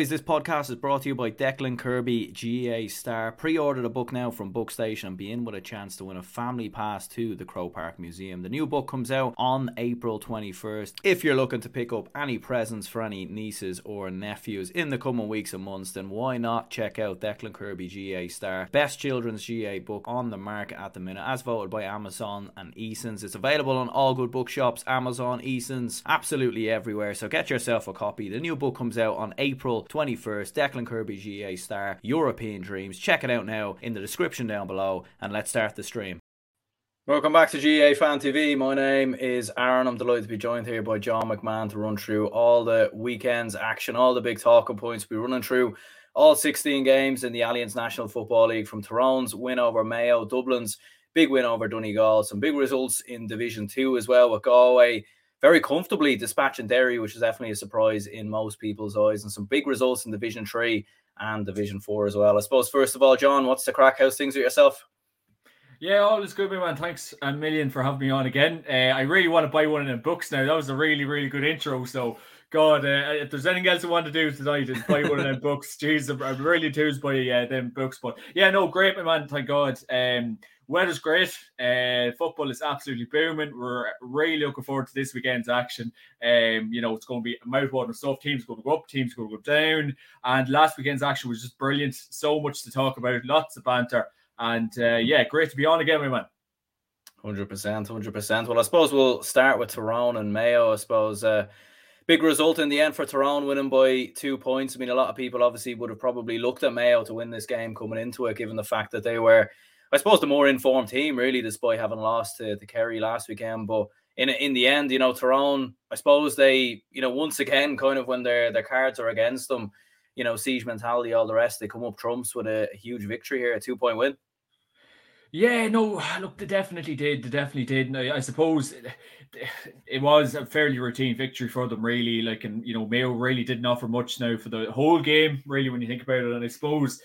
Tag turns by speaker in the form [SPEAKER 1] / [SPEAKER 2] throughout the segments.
[SPEAKER 1] This podcast is brought to you by Declan Kirby, GAA Star. Pre order the book now from Bookstation and be in with a chance to win a family pass to the Croke Park Museum. The new book comes out on April 21st. If you're looking to pick up any presents for any nieces or nephews in the coming weeks and months, then why not check out Declan Kirby, GAA Star? Best children's GAA book on the market at the minute, as voted by Amazon and Eason's. It's available on all good bookshops, Amazon, Eason's, absolutely everywhere. So get yourself a copy. The new book comes out on April 21st. Declan Kirby GAA Star, European Dreams. Check it out now in the description down below and let's start the stream. Welcome back to GAA Fan TV. My name is Aaron. I'm delighted to be joined here by John McMahon to run through all the weekend's action, all the big talking points. We're running through all 16 games in the Allianz National Football League from Tyrone's win over Mayo, Dublin's big win over Donegal, some big results in Division 2 as well with Galway very comfortably dispatching Derry, which is definitely a surprise in most people's eyes, and some big results in Division Three and Division Four as well. I suppose first of all, John, what's the crack? How's things with yourself?
[SPEAKER 2] Yeah, all is good, man. Thanks a million for having me on again. Uh, I really want to buy one of them books now. That was a really, really good intro. So, God, uh, if there's anything else I want to do tonight, is buy one of them books. Jeez, I'm, I'm really enthused by uh, them books. But yeah, no, great, my man. Thank God. Um, Weather's great. Uh, football is absolutely booming. We're really looking forward to this weekend's action. Um, you know, it's going to be mouthwatering stuff. Teams going to go up, teams going to go down. And last weekend's action was just brilliant. So much to talk about, lots of banter. And uh, yeah, great to be on again, my man.
[SPEAKER 1] Hundred percent, hundred percent. Well, I suppose we'll start with Tyrone and Mayo. I suppose uh, big result in the end for Tyrone, winning by two points. I mean, a lot of people obviously would have probably looked at Mayo to win this game coming into it, given the fact that they were I suppose the more informed team, really, despite having lost to, to Kerry last weekend. But in in the end, you know, Tyrone, I suppose they, you know, once again, kind of when their their cards are against them, you know, siege mentality, all the rest, they come up trumps with a, huge victory here, a two point win.
[SPEAKER 2] Yeah, no, look, they definitely did. They definitely did. And I, I suppose it, was a fairly routine victory for them, really. Like, and you know, Mayo really didn't offer much now for the whole game, really, when you think about it. And I suppose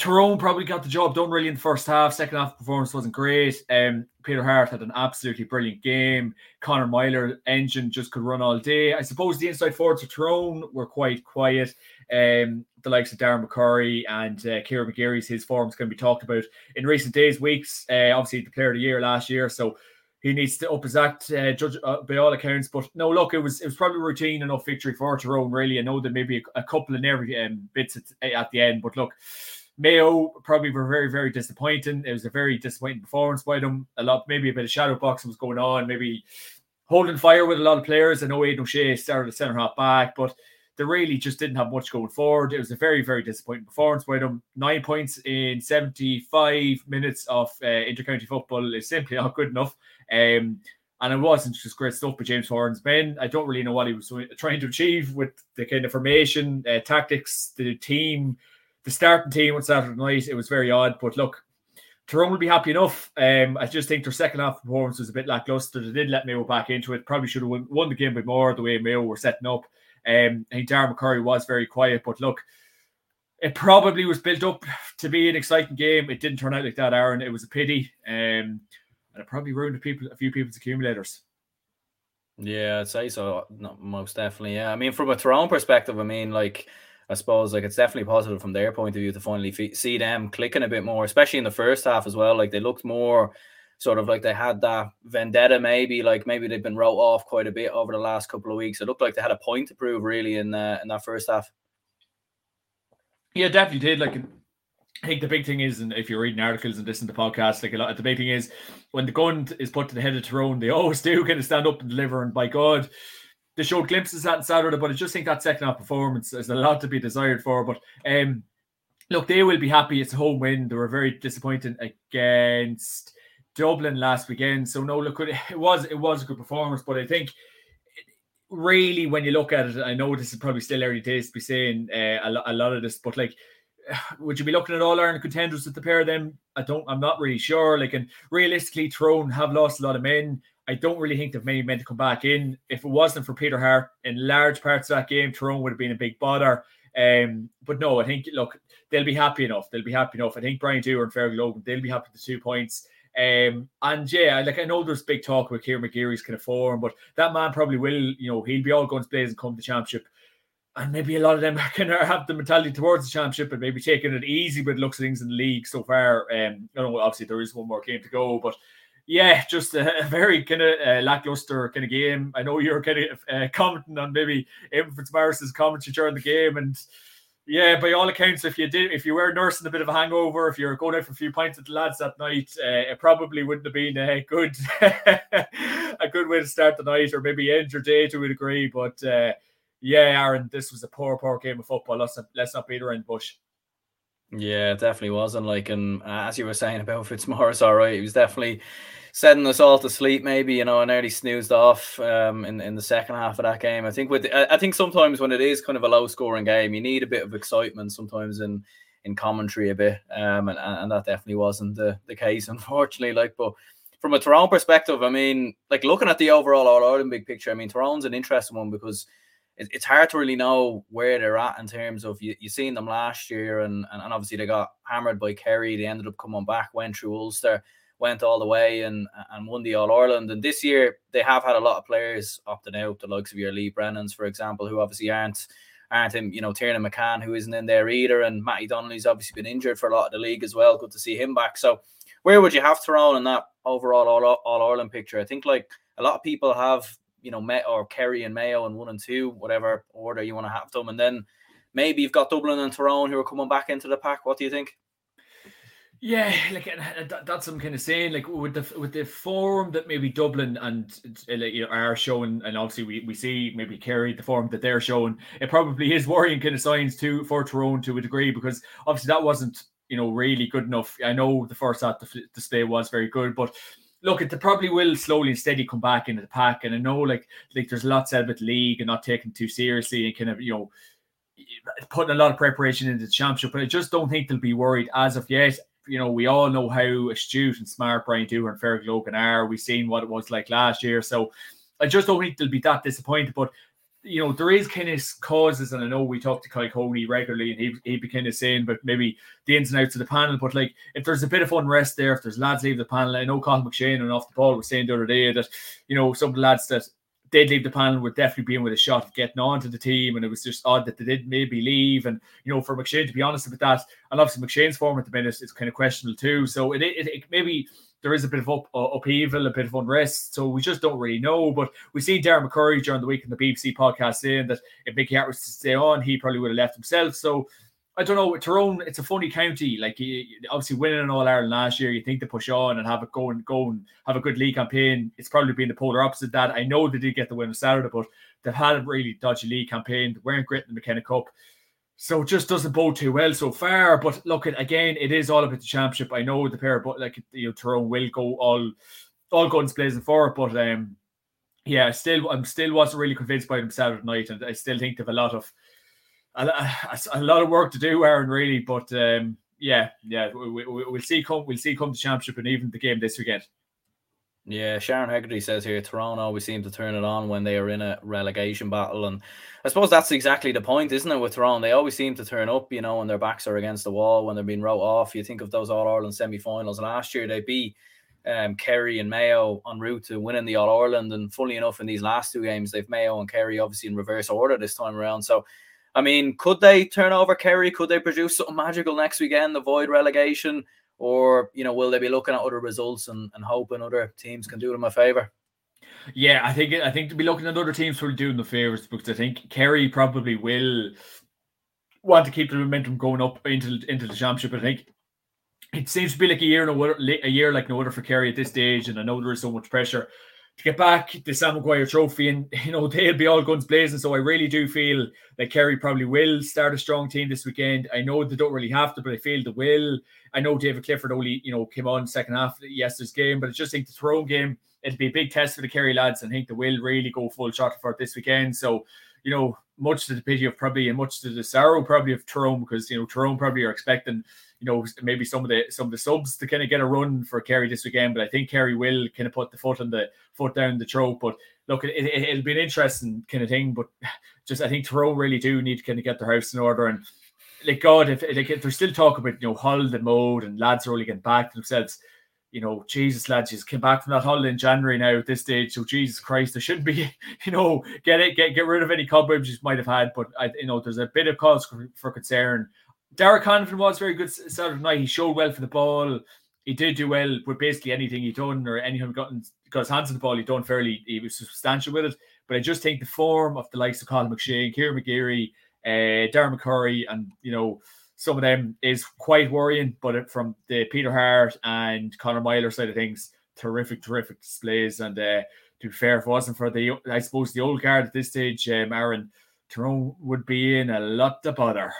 [SPEAKER 2] Tyrone probably got the job done really in the first half. Second half performance wasn't great. Um, Peter Harte had an absolutely brilliant game. Conor Meyler engine just could run all day. I suppose the inside forwards of Tyrone were quite quiet. Um, the likes of Darren McCurry and uh, Kieran McGeary's his form's going to be talked about in recent days, weeks. Uh, obviously, the player of the year last year, so he needs to up his act, uh, judge uh, by all accounts. But no, look, it was it was probably routine enough victory for Tyrone. Really, I know there may be a, a couple of nervy um, bits at, at the end, but look Mayo probably were very, very disappointing. It was a very disappointing performance by them. A lot, maybe a bit of shadow boxing was going on, maybe holding fire with a lot of players. I know Aidan O'Shea started the centre half back, but they really just didn't have much going forward. It was a very, very disappointing performance by them. Nine points in 75 minutes of uh, intercounty football is simply not good enough. Um, and it wasn't just great stuff by James Horan's men. I don't really know what he was trying to achieve with the kind of formation, uh, tactics, the team the starting team on Saturday night, it was very odd. But look, Tyrone will be happy enough. Um, I just think their second half performance was a bit lackluster. They did let Mayo back into it. Probably should have won, won the game by more the way Mayo were setting up. Um, I think Darren McCurry was very quiet, but look, it probably was built up to be an exciting game. It didn't turn out like that, Aaron. It was a pity, um, and it probably ruined a, people, a few people's accumulators.
[SPEAKER 1] Yeah, I'd say so. Most definitely. Yeah, I mean, from a Tyrone perspective, I mean, like I suppose like it's definitely positive from their point of view to finally f- see them clicking a bit more, especially in the first half as well. Like they looked more sort of like they had that vendetta, maybe like maybe they've been wrote off quite a bit over the last couple of weeks. It looked like they had a point to prove really in uh, in that first half.
[SPEAKER 2] Yeah, definitely did. Like I think the big thing is, and if you're reading articles and listening to podcasts, like a lot, the big thing is when the gun is put to the head of Tyrone, they always do kind of stand up and deliver. And by God, they showed glimpses at Saturday, but I just think that second half performance is a lot to be desired for. But um, look, they will be happy. It's a home win. They were very disappointed against Dublin last weekend. So no, look, it was it was a good performance, but I think really when you look at it, I know this is probably still early days to be saying uh, a, a lot of this, but like would you be looking at all Ireland contenders with the pair of them? I don't. I'm not really sure. Like, and realistically, Tyrone have lost a lot of men. I don't really think they've many men to come back in. If it wasn't for Peter Harte in large parts of that game, Tyrone would have been a big bother. Um, but no, I think look, they'll be happy enough. They'll be happy enough. I think Brian Dooher and Fergal Logan, they'll be happy with the two points. Um, and yeah, like I know there's big talk about Kieran McGeary's kind of form, but that man probably will, you know, he'll be all guns blazing come to the championship. and maybe a lot of them of have the mentality towards the championship and maybe taking it easy with looks of things in the league so far. Um, you know, obviously there is one more game to go, but yeah, just a, a very kind of uh, lackluster kind of game. I know you're kind of uh, commenting on maybe Éamonn Fitzmaurice's commentary during the game, and yeah, by all accounts, if you did, if you were nursing a bit of a hangover, if you're going out for a few pints with the lads that night, uh, it probably wouldn't have been a good, a good way to start the night, or maybe end your day to a degree. But uh, yeah, Aaron, this was a poor, poor game of football. Let's not, let's not beat around the bush.
[SPEAKER 1] Yeah, it definitely wasn't like, and as you were saying about Fitzmaurice, all right, he was definitely setting us all to sleep. Maybe you know, and nearly snoozed off um, in in the second half of that game. I think with I think sometimes when it is kind of a low scoring game, you need a bit of excitement sometimes in in commentary a bit, um, and and that definitely wasn't the the case, unfortunately. Like, but from a Tyrone perspective, I mean, like looking at the overall All Ireland big picture, I mean, Tyrone's an interesting one because it's hard to really know where they're at in terms of you, you seen them last year and, and obviously they got hammered by Kerry. They ended up coming back, went through Ulster, went all the way and and won the All Ireland. And this year they have had a lot of players opting out, the likes of your Lee Brennans, for example, who obviously aren't aren't him, you know, Tiernan McCann, who isn't in there either, and Matty Donnelly's obviously been injured for a lot of the league as well. Good to see him back. So where would you have Tyrone in that overall All, all Ireland picture? I think like a lot of people have you know, Met or Kerry and Mayo and one and two, whatever order you want to have them, and then maybe you've got Dublin and Tyrone who are coming back into the pack. What do you think?
[SPEAKER 2] Yeah, like that's some kind of saying. Like with the with the form that maybe Dublin and uh, you know are showing, and obviously we, we see maybe Kerry the form that they're showing. It probably is worrying kind of signs too for Tyrone to a degree because obviously that wasn't you know really good enough. I know the first half display was very good, but look, it probably will slowly and steady come back into the pack. And I know, like, like there's a lot said about league and not taking too seriously and kind of, you know, putting a lot of preparation into the championship. But I just don't think they'll be worried as of yet. You know, we all know how astute and smart Brian Dooher and Fergal Logan are. We've seen what it was like last year. So I just don't think they'll be that disappointed. But you know, there is kind of causes, and I know we talk to Kai Coney regularly, and he he'd be kind of saying, but maybe the ins and outs of the panel. But like, if there's a bit of unrest there, if there's lads leave the panel, I know Cathal McShane and off the ball was saying the other day that you know some of the lads that did leave the panel would definitely be in with a shot of getting on to the team, and it was just odd that they did maybe leave. And you know, for McShane to be honest about that, and obviously McShane's form at the minute is kind of questionable too. So it, it, it maybe there is a bit of up, uh, upheaval, a bit of unrest. So we just don't really know. But we see Darren McCurry during the week in the BBC podcast saying that if Mickey Harte was to stay on, he probably would have left himself. So I don't know. Tyrone, it's a funny county. Like obviously winning an All Ireland last year, you think to push on and have it go and go and have a good league campaign. It's probably been the polar opposite that. I know they did get the win on Saturday, but they've had a really dodgy league campaign. They weren't great in the McKenna Cup. So it just doesn't bode too well so far. But look, again, it is all about the championship. I know the pair, but like you know, Tyrone will go all all guns blazing for it. But um, yeah, still, I'm still wasn't really convinced by them Saturday night, and I still think they've a lot of a, a, lot of work to do, Aaron. Really, but um, yeah, yeah, we, we, we'll see come we'll see come the championship and even the game this weekend.
[SPEAKER 1] Yeah, Sharon Hegarty says here Tyrone always seem to turn it on when they are in a relegation battle. And I suppose that's exactly the point, isn't it, with Tyrone? They always seem to turn up, you know, when their backs are against the wall, when they're being wrote off. You think of those All Ireland semi finals last year, they beat um, Kerry and Mayo en route to winning the All Ireland. And fully enough, in these last two games, they've Mayo and Kerry obviously in reverse order this time around. So, I mean, could they turn over Kerry? Could they produce something magical next weekend, avoid relegation? or you know will they be looking at other results and, and hoping other teams can do them a favor?
[SPEAKER 2] Yeah, I think I think to be looking at other teams will do them the favors because I think Kerry probably will want to keep the momentum going up into into the championship. I think it seems to be like a year no a year like no other for Kerry at this stage, and I know there is so much pressure to get back the Sam Maguire trophy, and you know they'll be all guns blazing. So I really do feel that Kerry probably will start a strong team this weekend. I know they don't really have to, but I feel they will. I know David Clifford only you know came on second half yesterday's game, but I just think the Tyrone game it'll be a big test for the Kerry lads, and I think they will really go full shot for it this weekend. So you know, much to the pity of probably and much to the sorrow probably of Tyrone because you know Tyrone probably are expecting you know maybe some of the some of the subs to kind of get a run for Kerry this weekend, but I think Kerry will kind of put the foot on the foot down the throat. But look, it, it, will be an interesting kind of thing. But just I think Tyrone really do need to kind of get their house in order and. Like God, if like if there's still talk about you know Hull and mode and lads are only getting back to themselves, you know, Jesus lads, just came back from that holiday in January now at this stage. So Jesus Christ, there shouldn't be, you know, get it, get get rid of any cobwebs you might have had. But I, you know, there's a bit of cause for concern. Derek Hanifin was very good Saturday night. He showed well for the ball. He did do well with basically anything he done or anything gotten got hands on the ball. He done fairly. He was substantial with it. But I just think the form of the likes of Cathal McShane, Kieran McGeary, uh, Darren McCurry, and you know some of them is quite worrying. But from the Peter Harte and Conor Meyler side of things, terrific, terrific displays. And uh, to be fair, if it wasn't for the, I suppose the old guard at this stage, um, Aaron Tyrone would be in a lot of bother.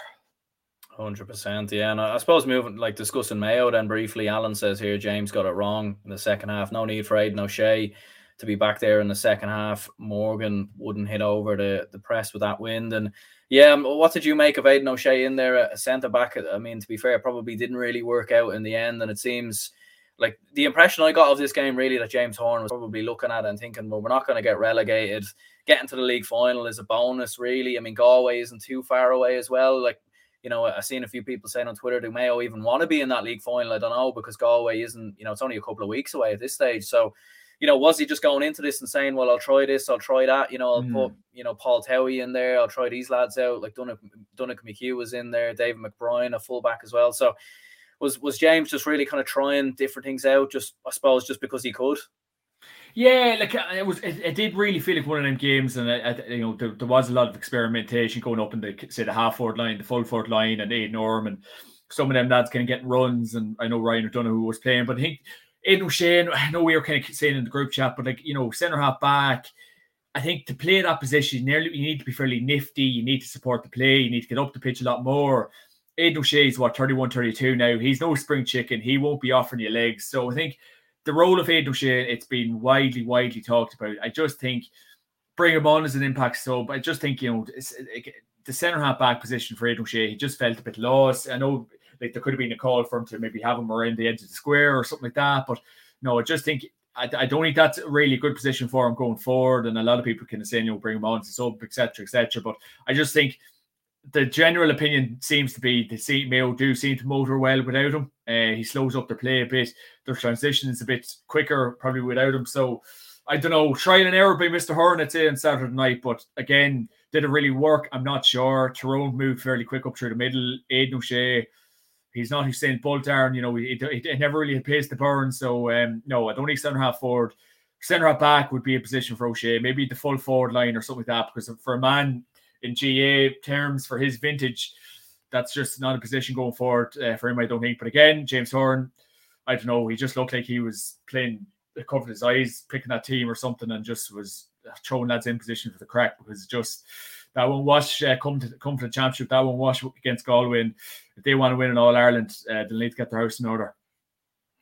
[SPEAKER 1] Hundred percent, yeah. And I suppose moving like discussing Mayo then briefly. Alan says here James got it wrong in the second half. No need for Aidan O'Shea to be back there in the second half. Morgan wouldn't hit over the, the press with that wind. And yeah, um, what did you make of Aidan O'Shea in there at centre back? I mean, to be fair, probably didn't really work out in the end. And it seems like the impression I got of this game really that James Horan was probably looking at and thinking, well, we're not going to get relegated. Getting to the league final is a bonus, really. I mean, Galway isn't too far away as well. Like, you know, I've seen a few people saying on Twitter, do Mayo even want to be in that league final? I don't know because Galway isn't, you know, it's only a couple of weeks away at this stage. So, you know, was he just going into this and saying, well, I'll try this, I'll try that, you know, I'll mm. put, you know, Paul Towey in there, I'll try these lads out, like Donnacha, Donnacha McHugh was in there, David McBrien, a fullback as well. So was was James just really kind of trying different things out, just I suppose just because he could?
[SPEAKER 2] Yeah, like uh, it was, it, it did really feel like one of them games, and I, I, you know there, there, was a lot of experimentation going up in the say the half forward line, the full forward line, and Aidan Orme, and some of them lads kind of getting runs, and I know Ryan O'Donoghue was playing, but I think Aidan O'Shea, I know we were kind of saying in the group chat, but like, you know, centre half back, I think to play that position, nearly you need to be fairly nifty. You need to support the play. You need to get up the pitch a lot more. O'Shea is what 31, 32 now. He's no spring chicken. He won't be offering you legs. So I think the role of Aidan O'Shea, it's been widely, widely talked about. I just think bring him on as an impact sub. I just think, you know, the centre half back position for Aidan O'Shea, he just felt a bit lost. I know like there could have been a call for him to maybe have him around the edge of the square or something like that. But no, I just think I, don't think that's really a good position for him going forward. And a lot of people can say, you know, bring him on to sub, etc., etc. But I just think the general opinion seems to be the seat Mayo do seem to motor well without him. Uh, he slows up their play a bit. Their transition is a bit quicker probably without him. So I don't know. Trial and error by Mr. Horan on Saturday night, but again, did it really work? I'm not sure. Tyrone moved fairly quick up through the middle. Aidan O'Shea He's not Usain Bolt, Aaron. You know, he, he, he never really pace to burn. So, um, no, I don't think centre half forward. Centre half back would be a position for O'Shea, maybe the full forward line or something like that. Because for a man in GAA terms, for his vintage, that's just not a position going forward uh, for him, I don't think. But again, James Horan, I don't know, he just looked like he was playing, covered his eyes, picking that team or something, and just was throwing lads in position for the crack because just that won't wash uh, come to come to the championship. That won't wash against Galway. And if they want to win in All Ireland, uh, they'll need to get their house in order.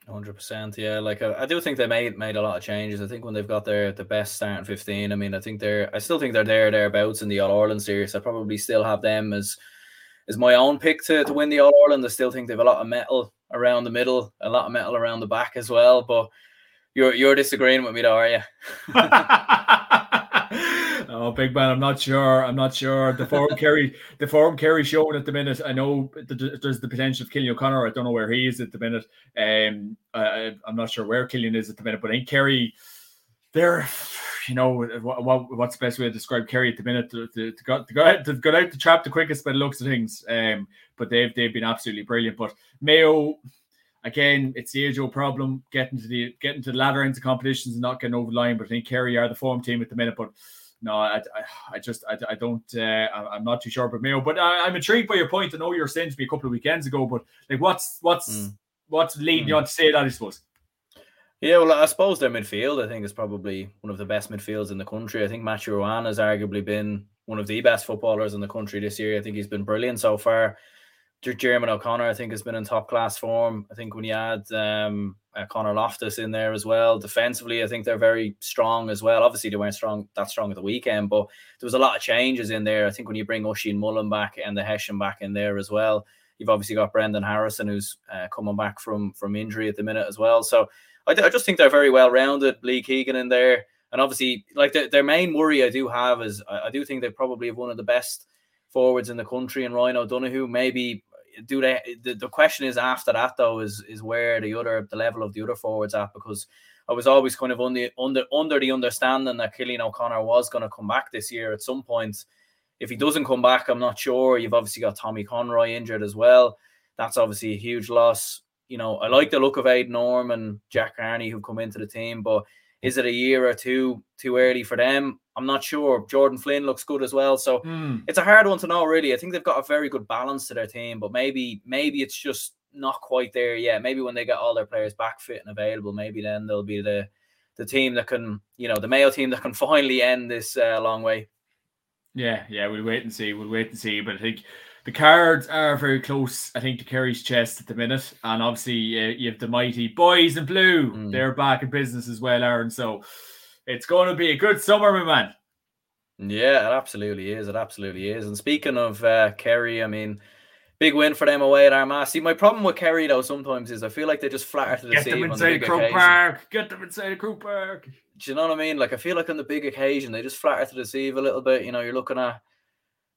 [SPEAKER 1] Hundred percent, yeah. Like I, I, do think they made made a lot of changes. I think when they've got their the best starting fifteen, I mean, I think they're, I still think they're there thereabouts in the All Ireland series. I probably still have them as as my own pick to, to win the All Ireland. I still think they've a lot of metal around the middle, a lot of metal around the back as well. But you're you're disagreeing with me, though, are you?
[SPEAKER 2] Oh, big man, I'm not sure. I'm not sure. The form Kerry, the form Kerry showing at the minute. I know there's the potential of Cillian O'Connor. I don't know where he is at the minute. Um, I, am not sure where Cillian is at the minute, but I think Kerry, they're, you know, what, what, what's the best way to describe Kerry at the minute? To, to, to, go, to go out, out the trap the quickest by the looks of things. Um, but they've they've been absolutely brilliant. But Mayo, again, it's the age old problem getting to the getting to the ladder into competitions and not getting over the line. But I think Kerry are the form team at the minute, but no, I, I, I just, I, I don't, uh, I'm not too sure about Mayo, but I, am intrigued by your point. I know you were saying to me a couple of weekends ago, but like, what's, what's, mm. what's leading mm. you on to say that? I suppose.
[SPEAKER 1] Yeah, well, I suppose their midfield, I think, is probably one of the best midfields in the country. I think Matthew Ruane has arguably been one of the best footballers in the country this year. I think he's been brilliant so far. Diarmuid O'Connor, I think, has been in top class form. I think when you add um, uh, Conor Loftus in there as well, defensively, I think they're very strong as well. Obviously, they weren't strong that strong at the weekend, but there was a lot of changes in there. I think when you bring Oisin Mullin back and the Hessian back in there as well, you've obviously got Brendan Harrison who's uh, coming back from from injury at the minute as well. So I, I just think they're very well rounded. Lee Keegan in there, and obviously, like the, their main worry I do have is I, I do think they probably have one of the best forwards in the country and Ryan O'Donoghue. Maybe do they? The, the question is after that though is is where the other the level of the other forwards at because I was always kind of under under under the understanding that Cillian O'Connor was going to come back this year at some point. If he doesn't come back, I'm not sure. You've obviously got Tommy Conroy injured as well. That's obviously a huge loss. You know, I like the look of Aidan Orme and Jack Carney who've come into the team, but is it a year or two too early for them? I'm not sure. Jordan Flynn looks good as well, so mm. it's a hard one to know. Really, I think they've got a very good balance to their team, but maybe maybe it's just not quite there yet. Maybe when they get all their players back fit and available, maybe then they'll be the the team that can, you know, the Mayo team that can finally end this uh, long way.
[SPEAKER 2] Yeah, yeah, we'll wait and see. We'll wait and see. But I think the cards are very close, I think, to Kerry's chest at the minute. And obviously, uh, you have the mighty boys in blue. Mm. They're back in business as well, Aaron. So it's going to be a good summer, my man.
[SPEAKER 1] Yeah, it absolutely is. It absolutely is. And speaking of uh, Kerry, I mean, big win for them away at Armagh. See, my problem with Kerry though sometimes is I feel like they just flatter to the
[SPEAKER 2] Get them inside the Croke Park. Get them inside the Croke Park.
[SPEAKER 1] Do you know what I mean? Like I feel like on the big occasion they just flatter to deceive a little bit. You know, you're looking at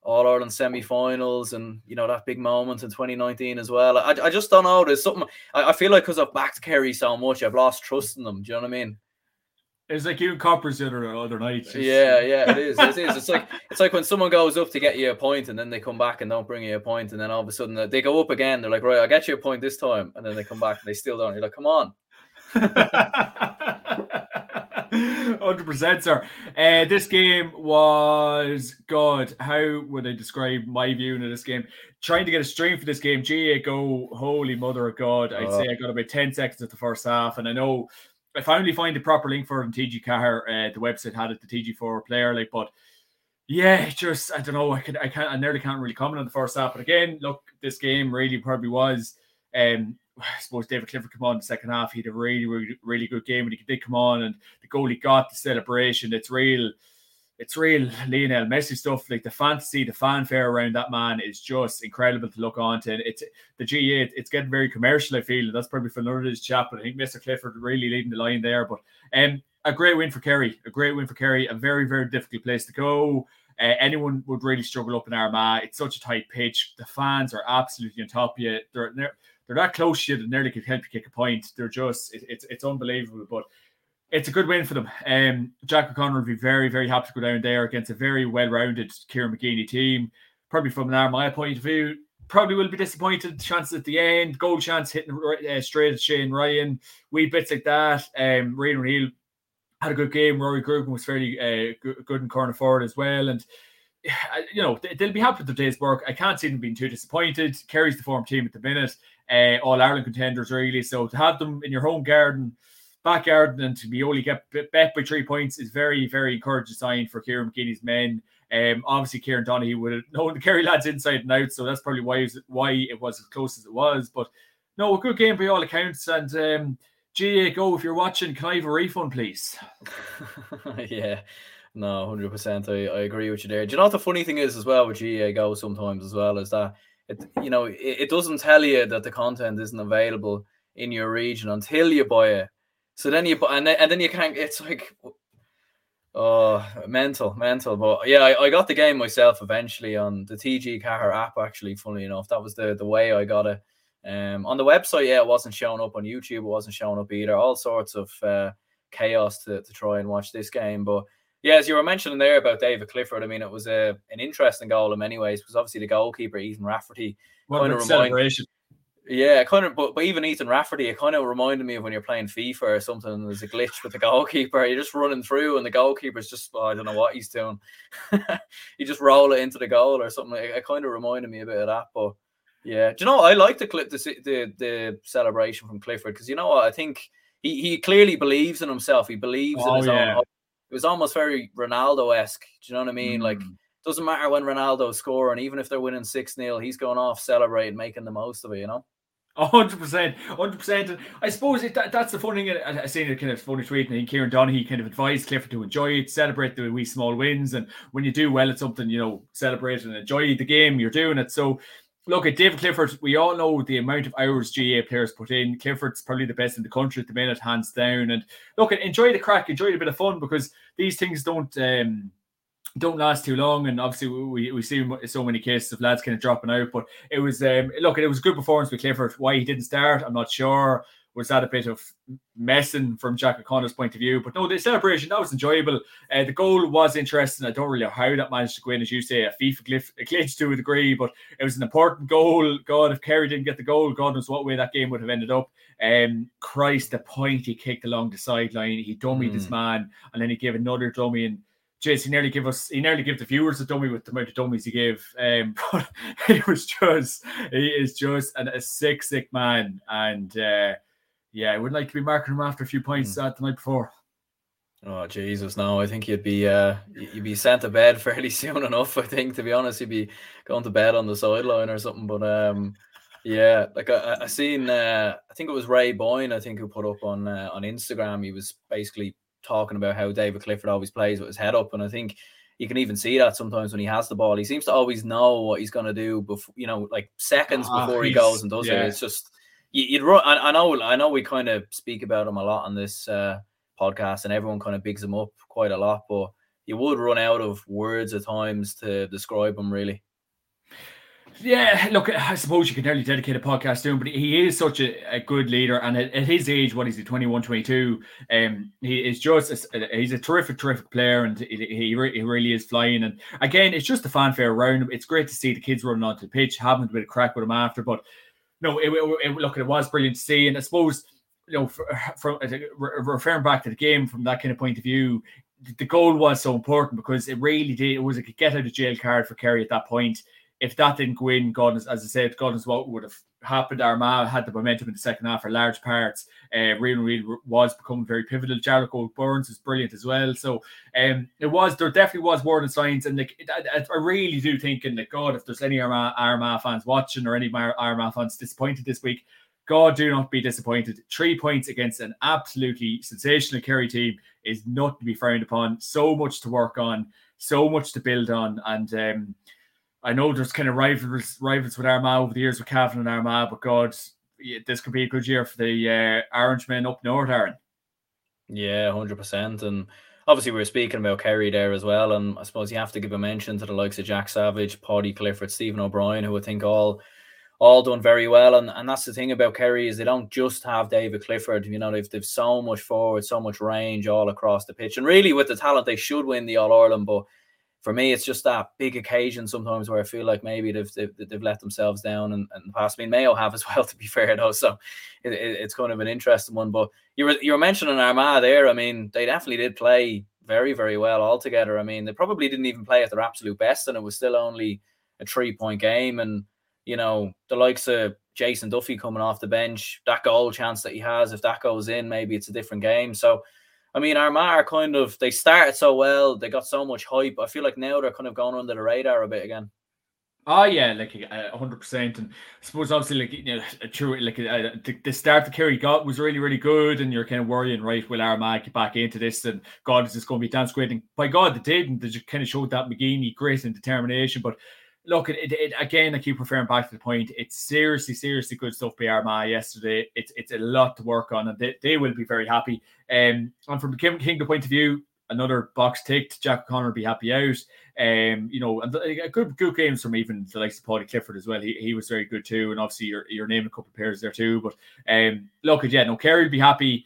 [SPEAKER 1] all Ireland semi-finals and you know that big moment in 2019 as well. I, I just don't know. There's something I, I feel like because I've backed Kerry so much, I've lost trust in them. Do you know what I mean?
[SPEAKER 2] It's like you coppers the other other night.
[SPEAKER 1] Yeah, yeah, it is. It is. It's like it's like when someone goes up to get you a point and then they come back and don't bring you a point, and then all of a sudden they go up again. They're like, right, I'll get you a point this time, and then they come back and they still don't. You're like, come on.
[SPEAKER 2] Hundred percent, sir. Uh, this game was God. How would I describe my viewing of this game? Trying to get a stream for this game. GAA go, holy mother of God! I'd say I got about ten seconds at the first half, and I know I finally find the proper link for on TG4. Uh, the website had it, the TG4 player, like, but yeah, just I don't know. I can I can't I nearly can't really comment on the first half. But again, look, this game really probably was. Um, I suppose David Clifford come on the second half. He had a really, really, really good game, and he did come on, and the goalie got the celebration. It's real it's real Lionel Messi stuff. Like the fantasy, the fanfare around that man is just incredible to look on to. And it's the GAA, it's getting very commercial, I feel. And that's probably for another chap, but I think Mr. Clifford really leading the line there. But um, a great win for Kerry, a great win for Kerry, a very, very difficult place to go. Uh, anyone would really struggle up in Armagh. It's such a tight pitch. The fans are absolutely on top of you. They're, they're, they're that close to you that nearly could help you kick a point. They're just, it, it's, it's unbelievable. But it's a good win for them. Um, Jack O'Connor will be very, very happy to go down there against a very well-rounded Kieran McGeeney team. Probably from an Armagh point of view, probably will be disappointed. Chances at the end, goal chance hitting uh, straight at Shane Ryan, wee bits like that. Um, Ryan O'Neill had a good game. Rory Grugan was fairly uh, good in corner forward as well, and you know they'll be happy with their day's work. I can't see them being too disappointed. Kerry's the form team at the minute. Uh, all Ireland contenders really. So to have them in your home garden backyard and to be only get bet by three points is very, very encouraging sign for Kieran McGeeney's men. Um, obviously, Kieran Donaghy would have known the Kerry lads inside and out, so that's probably why it was, why it was as close as it was. But no, a good game by all accounts. And um, GAA, go if you're watching, can I have a refund, please?
[SPEAKER 1] yeah. No, hundred percent. I, I agree with you there. Do you know what the funny thing is as well with GAA Go sometimes as well is that it you know it, it doesn't tell you that the content isn't available in your region until you buy it so then you and then, and then you can't. It's like oh, mental, mental. But yeah, I, I got the game myself eventually on the TG4 app. Actually, funny enough, that was the the way I got it. Um, on the website, yeah, it wasn't showing up on YouTube. It wasn't showing up either. All sorts of uh, chaos to, to try and watch this game. But yeah, as you were mentioning there about David Clifford, I mean, it was a an interesting goal in many ways because obviously the goalkeeper Ethan Rafferty
[SPEAKER 2] what kind of celebration.
[SPEAKER 1] Yeah, kind of, but, but even Ethan Rafferty, it kind of reminded me of when you're playing FIFA or something. There's a glitch with the goalkeeper. You're just running through, and the goalkeeper's just oh, I don't know what he's doing. you just roll it into the goal or something. It, it kind of reminded me a bit of that. But yeah, do you know I like the clip the the, the celebration from Clifford because you know what I think he, he clearly believes in himself. He believes oh, in his yeah. own. It was almost very Ronaldo esque. Do you know what I mean? Mm. Like doesn't matter when Ronaldo score, and even if they're winning 6 0, he's going off celebrating, making the most of it, you know?
[SPEAKER 2] Hundred percent, hundred percent. I suppose it, that, that's the funny thing. I, I seen a kind of funny tweet, and Kieran Donaghy kind of advised Clifford to enjoy it, celebrate the wee small wins, and when you do well at something, you know, celebrate and enjoy the game you're doing it. So, look at David Clifford. We all know the amount of hours GAA players put in. Clifford's probably the best in the country at the minute, hands down. And look, at enjoy the crack, enjoy a bit of fun because these things don't. um don't last too long, and obviously we, we see so many cases of lads kind of dropping out. But it was um, look, it was a good performance with Clifford. Why he didn't start, I'm not sure. Was that a bit of messing from Jack O'Connor's point of view? But no, the celebration that was enjoyable. Uh, the goal was interesting. I don't really know how that managed to go in, as you say, a FIFA glitch, a glitch to a degree, but it was an important goal. God, if Kerry didn't get the goal, God knows what way that game would have ended up. Um, Christ, the point he kicked along the sideline, he dummied mm. this man, and then he gave another dummy and Jason nearly give us he nearly give the viewers a dummy with the amount of dummies he gave. Um, but it was just he is just an, a sick, sick man. And uh, yeah, I would like to be marking him after a few points mm. uh, the night before.
[SPEAKER 1] Oh Jesus, no! I think you'd be uh, you'd be sent to bed fairly soon enough. I think, to be honest, you'd be going to bed on the sideline or something. But um, yeah, like I, I seen, uh, I think it was Ray Boyne, I think, who put up on uh, on Instagram. He was basically talking about how David Clifford always plays with his head up, and I think you can even see that sometimes when he has the ball. He seems to always know what he's going to do before, you know, like seconds ah, before he goes and does yeah. it. It's just you, would run. I, I, know, I know, we kind of speak about him a lot on this uh, podcast, and everyone kind of bigs him up quite a lot, but you would run out of words at times to describe him, really.
[SPEAKER 2] Yeah, look, I suppose you could nearly dedicate a podcast to him, but he is such a, a good leader. And at, at, his age, what is he, 21, 22? Um, he is just, a, he's a terrific, terrific player, and he, he, he, really is flying. And again, it's just a fanfare around him. It's great to see the kids running onto the pitch, having a bit of crack with him after. But no, it, it, look, it was brilliant to see. And I suppose, you know, from referring back to the game from that kind of point of view, the goal was so important because it really did. It was a get out of jail card for Kerry at that point if that didn't go in, God, as I said, God knows what would have happened. Armagh had the momentum in the second half for large parts. Uh, really, really was becoming very pivotal. Jarly Óg Burns is brilliant as well. So um, it was there definitely was warning signs, and like I, I really do think, and like God, if there's any Armagh, Armagh fans watching or any Armagh fans disappointed this week, God, do not be disappointed. Three points against an absolutely sensational Kerry team is not to be frowned upon. So much to work on, so much to build on, and um, I know there's kind of rivals rivals with Armagh over the years with Cavan and Armagh, but God, this could be a good year for the uh, Orange men up north, Aaron.
[SPEAKER 1] Yeah, hundred percent. And obviously, we are speaking about Kerry there as well, and I suppose you have to give a mention to the likes of Jack Savage, Paddy Clifford, Stephen O'Brien, who I think all all done very well. And, and that's the thing about Kerry is they don't just have David Clifford. You know, they've they've so much forward, so much range all across the pitch, and really with the talent, they should win the All Ireland, but for me, it's just that big occasion sometimes where I feel like maybe they've they've, they've let themselves down and, the past. I mean, Mayo have as well, to be fair though. So it, it, it's kind of an interesting one. But you were you were mentioning Armagh there. I mean, they definitely did play very very well altogether. I mean, they probably didn't even play at their absolute best, and it was still only a three point game. And you know, the likes of Jason Duffy coming off the bench, that goal chance that he has, if that goes in, maybe it's a different game. So I mean, Armagh kind of they started so well, they got so much hype. I feel like now they're kind of going under the radar a bit again.
[SPEAKER 2] Oh yeah, like hundred percent, and I suppose obviously like you know, true like uh, the, the start the Kerry got was really really good, and you're kind of worrying, right? Will Armagh get back into this? And God, is this going to be dance great? By God, they did, and they just kind of showed that McGeeney grit and determination. But look, it, it, again, I keep referring back to the point. It's seriously, seriously good stuff by Armagh yesterday. It's it's a lot to work on, and they, they will be very happy. Um, and from the Kingdom point of view, another box ticked. Jack O'Connor will be happy out. Um, you know, and a good good games from even the likes of Paddy Clifford as well. He, he was very good too, and obviously you're you're naming a couple of pairs there too. But um, look, yeah, no, Kerry will be happy.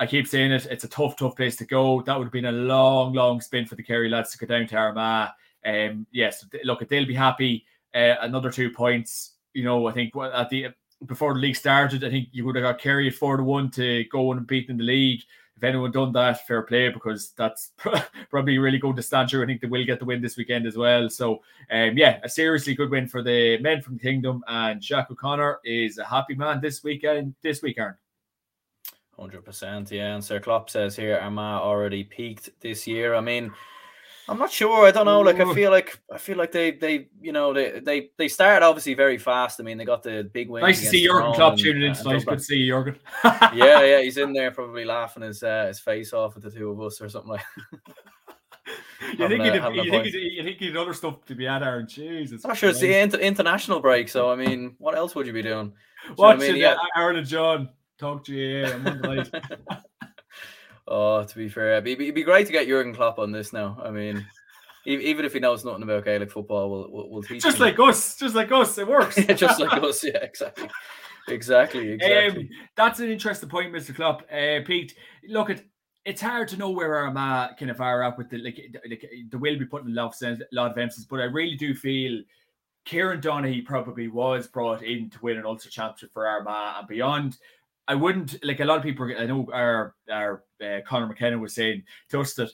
[SPEAKER 2] I keep saying it. It's a tough, tough place to go. That would have been a long, long spin for the Kerry lads to go down to Armagh. Um, yes, look, they'll be happy. Uh, another two points. You know, I think at the before the league started, I think you would have got Kerry at four to one to go and beat in the league. If anyone done that, fair play because that's probably really good to stand through. I think they will get the win this weekend as well. So, um, yeah, a seriously good win for the men from the Kingdom. And Jack O'Connor is a happy man this weekend. This week, Aaron.
[SPEAKER 1] Hundred percent, yeah. And Sir Klopp says here, Armagh already peaked this year. I mean, I'm not sure. I don't know. Like I feel like I feel like they they you know they they they started obviously very fast. I mean they got the big win.
[SPEAKER 2] Nice to see Jurgen Klopp tuning in tonight. Good to see you, Jurgen.
[SPEAKER 1] yeah, yeah, he's in there probably laughing his uh, his face off at the two of us or something like.
[SPEAKER 2] you, think a, you, think you think he'd other stuff to be at, Aaron? Jesus.
[SPEAKER 1] I'm sure it's the inter- international break, so I mean, what else would you be doing?
[SPEAKER 2] Watching I mean? yeah. Aaron and John talk to you. Yeah, I'm on the
[SPEAKER 1] Oh, to be fair, it'd be, it'd be great to get Jurgen Klopp on this now. I mean, Even if he knows nothing about Gaelic football, we'll we'll, we'll teach.
[SPEAKER 2] Just
[SPEAKER 1] him.
[SPEAKER 2] like us, just like us, it works.
[SPEAKER 1] just like us, yeah, exactly, exactly, exactly. Um,
[SPEAKER 2] that's an interesting point, Mister Klopp. Uh, Pete, look at it's hard to know where Armagh kind of are up with the like, like they will be putting a lot of, a lot of emphasis, but I really do feel Kieran Donaghy probably was brought in to win an Ulster Championship for Armagh and beyond. I wouldn't like a lot of people. I know our our uh, Conor McKenna was saying to us that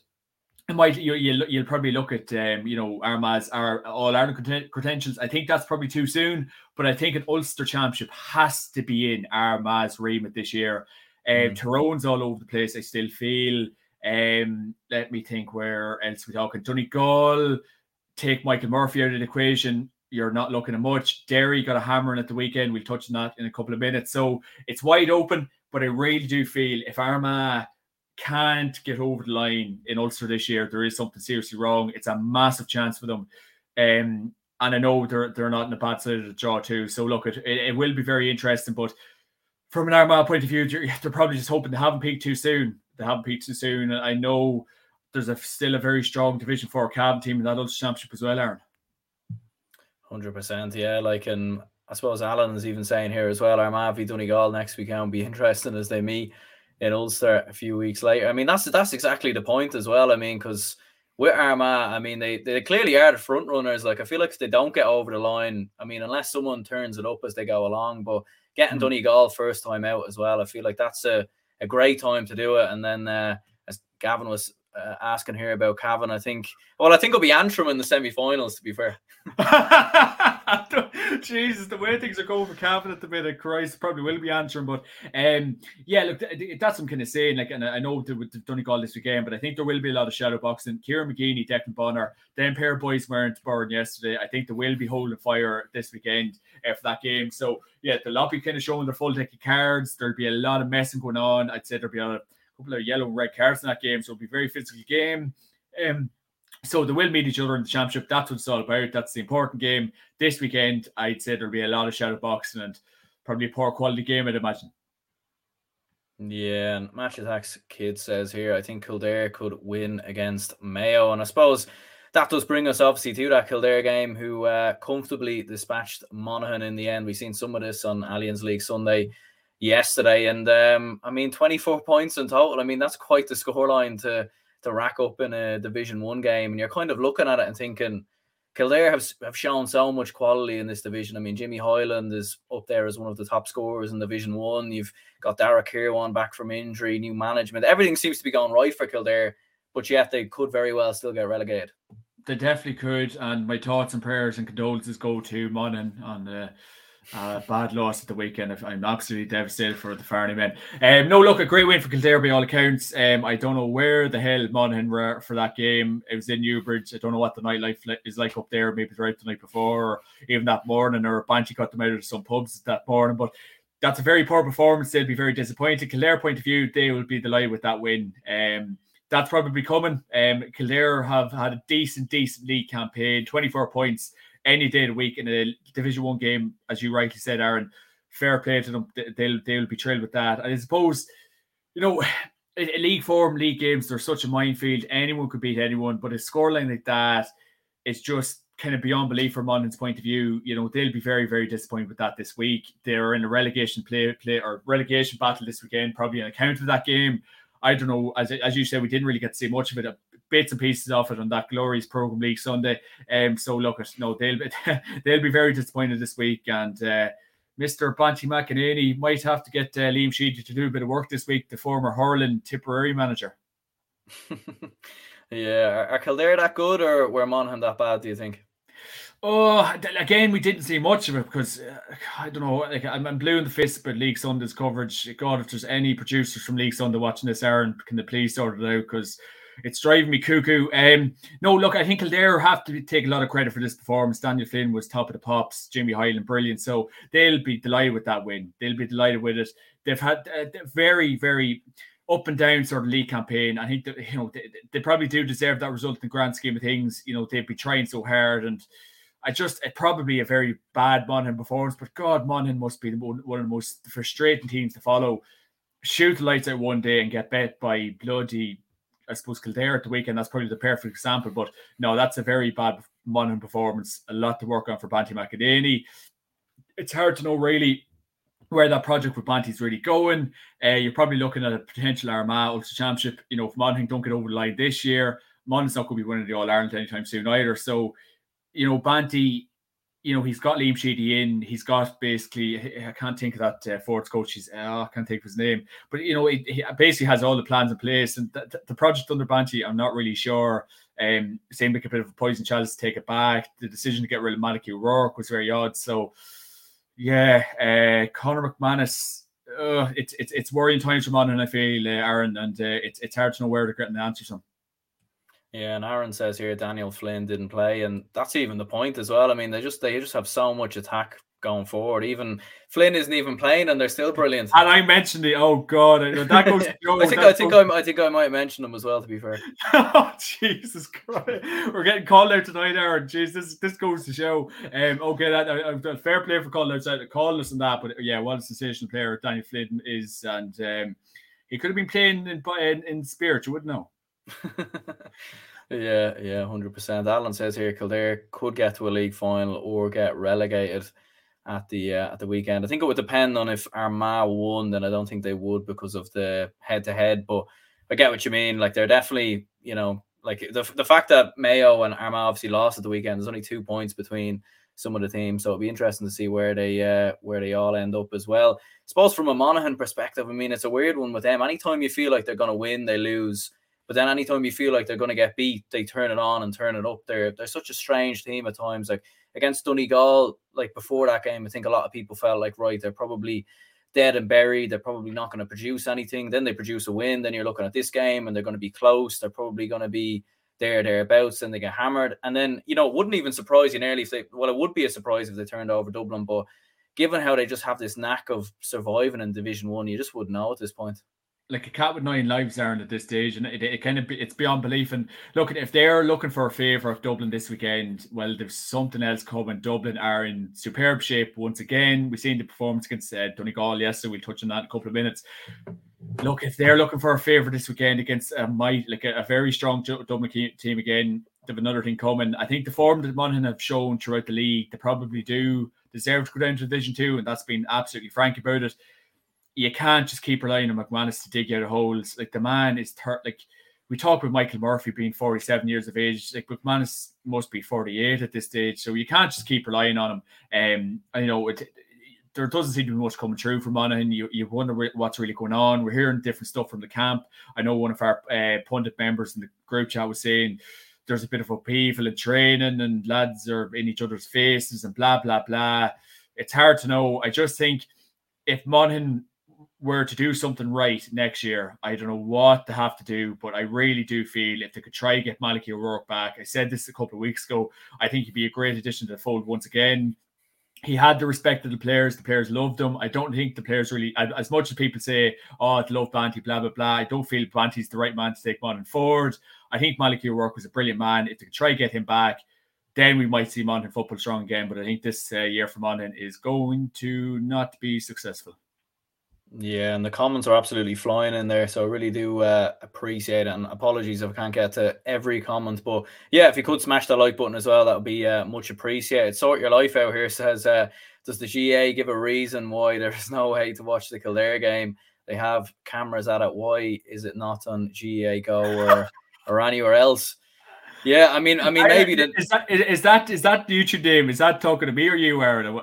[SPEAKER 2] it might you, you'll, you'll probably look at um, you know Armagh's our All Ireland credentials. I think that's probably too soon, but I think an Ulster Championship has to be in Armagh's remit this year. Um, mm. Tyrone's all over the place. I still feel. Um, let me think where else we talking. Donegal, take Michael Murphy out of the equation you're not looking at much. Derry got a hammering at the weekend. We'll touch on that in a couple of minutes. So it's wide open, but I really do feel if Armagh can't get over the line in Ulster this year, there is something seriously wrong. It's a massive chance for them. Um, and I know they're they're not in a bad side of the draw too. So look, it, it, it will be very interesting. But from an Armagh point of view, they're, probably just hoping they haven't peaked too soon. They haven't peaked too soon. And I know there's a still a very strong Division Four Cavan team in that Ulster Championship as well, Aaron.
[SPEAKER 1] Hundred percent, yeah. Like, and I suppose Alan is even saying here as well. Armagh v Donegal next weekend be interesting as they meet in Ulster a few weeks later. I mean, that's that's exactly the point as well. I mean, because with Armagh, I mean, they they clearly are the front runners. Like, I feel like if they don't get over the line, I mean, unless someone turns it up as they go along, but getting mm-hmm. Donegal first time out as well, I feel like that's a a great time to do it. And then, uh, as Gavin was uh, asking here about Cavan. I think, well, I think it'll be Antrim in the semi-finals. To be fair,
[SPEAKER 2] Jesus, the way things are going for Cavan at the minute, Christ, probably will be answering. But um, yeah, look, that's I'm kind of saying. Like, and I know they've done Donegal this weekend, but I think there will be a lot of shadow boxing. Kieran McGeeney, Declan Bonner, them pair of boys weren't born yesterday. I think they will be holding fire this weekend uh, for that game. So yeah, they'll not be kind of showing their full deck of cards. There'll be a lot of messing going on. I'd say there'll be a couple of yellow and red cards in that game, so it'll be a very physical game. Um, so they will meet each other in the championship. That's what it's all about. That's the important game. This weekend, I'd say there'll be a lot of shadow boxing and probably a poor quality game, I'd imagine.
[SPEAKER 1] Yeah, and Match Attacks Kid says here, I think Kildare could win against Mayo. And I suppose that does bring us obviously to that Kildare game, who uh, comfortably dispatched Monaghan in the end. We've seen some of this on Allianz League Sunday yesterday. And um, I mean, 24 points in total. I mean, that's quite the scoreline to to rack up in a Division One game. And you're kind of looking at it and thinking, Kildare have, have shown so much quality in this division. I mean, Jimmy Hyland is up there as one of the top scorers in Division One. You've got Darragh Kirwan back from injury, new management. Everything seems to be going right for Kildare, but yet they could very well still get relegated.
[SPEAKER 2] They definitely could. And my thoughts and prayers and condolences go to Monaghan on the uh, bad loss at the weekend. I'm absolutely devastated for the Farney men. Um, no, look, a great win for Kildare by all accounts. Um, I don't know where the hell Monaghan were for that game. It was in Newbridge. I don't know what the nightlife is like up there. Maybe they're out the night before, or even that morning, or Banshee got them out of some pubs that morning. But that's a very poor performance. They'll be very disappointed. Kildare point of view, they will be delighted with that win. Um, that's probably coming. Um, Kildare have had a decent, decent league campaign, 24 points any day of the week in a Division One game, as you rightly said, Aaron. Fair play to them; they'll they'll be thrilled with that. And I suppose, you know, in league form, league games, they're such a minefield. Anyone could beat anyone, but a scoreline like that, it's just kind of beyond belief from Monaghan's point of view. You know, they'll be very, very disappointed with that this week. They're in a relegation play, play or relegation battle this weekend, probably on account of that game. I don't know. As as you said, we didn't really get to see much of it bits and pieces of it on that glorious program league Sunday. Um, so look, at no, they'll be, they'll be very disappointed this week, and uh, Mr. Banty McEnaney might have to get uh, Liam Sheedy to do a bit of work this week, the former Hurling Tipperary manager.
[SPEAKER 1] yeah, are Kildare that good, or were Monaghan that bad? Do you think?
[SPEAKER 2] Oh, again, we didn't see much of it because uh, I don't know. Like I'm, I'm blue in the fist about League Sunday's coverage. God, if there's any producers from League Sunday watching this, Aaron, can they please sort it out? Because it's driving me cuckoo. Um, no, look, I think Kildare have to take a lot of credit for this performance. Daniel Flynn was top of the pops, Jimmy Hyland, brilliant. So they'll be delighted with that win. They'll be delighted with it. They've had a very, very up and down sort of league campaign. I think that you know they, they probably do deserve that result in the grand scheme of things. You know, they'd be trying so hard and. I just it probably a very bad Monaghan performance, but God, Monaghan must be one of the most frustrating teams to follow. Shoot the lights out one day and get bet by bloody I suppose Kildare at the weekend. That's probably the perfect example. But no, that's a very bad Monaghan performance. A lot to work on for Banty McEnaney. It's hard to know really where that project with Banty's really going. Uh, you're probably looking at a potential Armagh Ulster Championship. You know, if Monaghan don't get over the line this year, Monaghan's not going to be winning the All Ireland anytime soon either. So, you know, Banty, you know, he's got Liam Sheedy in. He's got basically, I can't think of that uh, Forwards coach. He's, oh, I can't think of his name. But, you know, he, he basically has all the plans in place. And th- th- the project under Banty, I'm not really sure. Um, seemed like a bit of a poison chalice to take it back. The decision to get rid of Malachy O'Rourke was very odd. So, yeah, uh, Conor McManus. Uh, it's it's it's worrying times for Monaghan, I feel, uh, Aaron, and uh, it's it's hard to know where to get an answer from.
[SPEAKER 1] Yeah, and Aaron says here Daniel Flynn didn't play, and that's even the point as well. I mean, they just they just have so much attack going forward. Even Flynn isn't even playing, and they're still brilliant.
[SPEAKER 2] And I mentioned it. Oh God, that goes.
[SPEAKER 1] I think I think goes... I, I think I might mention them as well. To be fair.
[SPEAKER 2] oh Jesus Christ, we're getting called out tonight, Aaron. Jeez, this this goes to show. Um, okay, that uh, fair play for calling out, calling us and that, but yeah, what a sensational player Daniel Flynn is, and um, he could have been playing in in, in spirit. You wouldn't know.
[SPEAKER 1] Yeah, yeah, hundred percent. Alan says here Kildare could get to a league final or get relegated at the uh, at the weekend. I think it would depend on if Armagh won. Then I don't think they would because of the head to head. But I get what you mean. Like they're definitely you know like the the fact that Mayo and Armagh obviously lost at the weekend. There's only two points between some of the teams, so it'll be interesting to see where they uh, where they all end up as well. I suppose from a Monaghan perspective, I mean it's a weird one with them. Anytime you feel like they're going to win, they lose. But then anytime you feel like they're going to get beat, they turn it on and turn it up. They're they're such a strange team at times. Like against Donegal, like before that game, I think a lot of people felt like right, they're probably dead and buried. They're probably not going to produce anything. Then they produce a win. Then you're looking at this game and they're going to be close. They're probably going to be there thereabouts and they get hammered. And then you know, it wouldn't even surprise you nearly if they well, it would be a surprise if they turned over Dublin, but given how they just have this knack of surviving in Division One, you just wouldn't know at this point
[SPEAKER 2] like a cat with nine lives aren't at this stage, and it, it, kind of it's beyond belief. And look, if they're looking for a favour of Dublin this weekend, well, there's something else coming. Dublin are in superb shape once again. We've seen the performance against uh, Donegal yesterday. We'll touch on that in a couple of minutes. Look, if they're looking for a favour this weekend against a might like a, a very strong Dublin team again, they have another thing coming. I think the form that Monaghan have shown throughout the league, they probably do deserve to go down to Division Two, and that's been absolutely frank about it you can't just keep relying on McManus to dig out holes. Like the man is thir- like we talk with Michael Murphy being 47 years of age. Like McManus must be 48 at this stage, so you can't just keep relying on him. Um, you know, it, there doesn't seem to be much coming through from Monaghan. You you wonder what's really going on. We're hearing different stuff from the camp. I know one of our uh, pundit members in the group chat was saying there's a bit of upheaval in training and lads are in each other's faces and blah blah blah. It's hard to know. I just think if Monaghan were to do something right next year, I don't know what they have to do, but I really do feel if they could try to get Malachy O'Rourke back, I said this a couple of weeks ago, I think he'd be a great addition to the fold once again. He had the respect of the players. The players loved him. I don't think the players really, as much as people say, oh, I love Banty, blah, blah, blah. I don't feel Banty's the right man to take Monaghan forward. I think Malachy O'Rourke was a brilliant man. If they could try to get him back, then we might see Monaghan football strong again. But I think this uh, year for Monaghan is going to not be successful.
[SPEAKER 1] Yeah, and the comments are absolutely flying in there, so I really do uh, appreciate it. And apologies if I can't get to every comment, but yeah, if you could smash the like button as well, that would be uh, much appreciated. Sort your life out here says, uh, does the GAA give a reason why there is no way to watch the Kildare game? They have cameras at it. Why is it not on GAA Go or or anywhere else? Yeah, I mean, I mean, maybe
[SPEAKER 2] the... is that is that is that YouTube name? Is that talking to me or you, Aaron?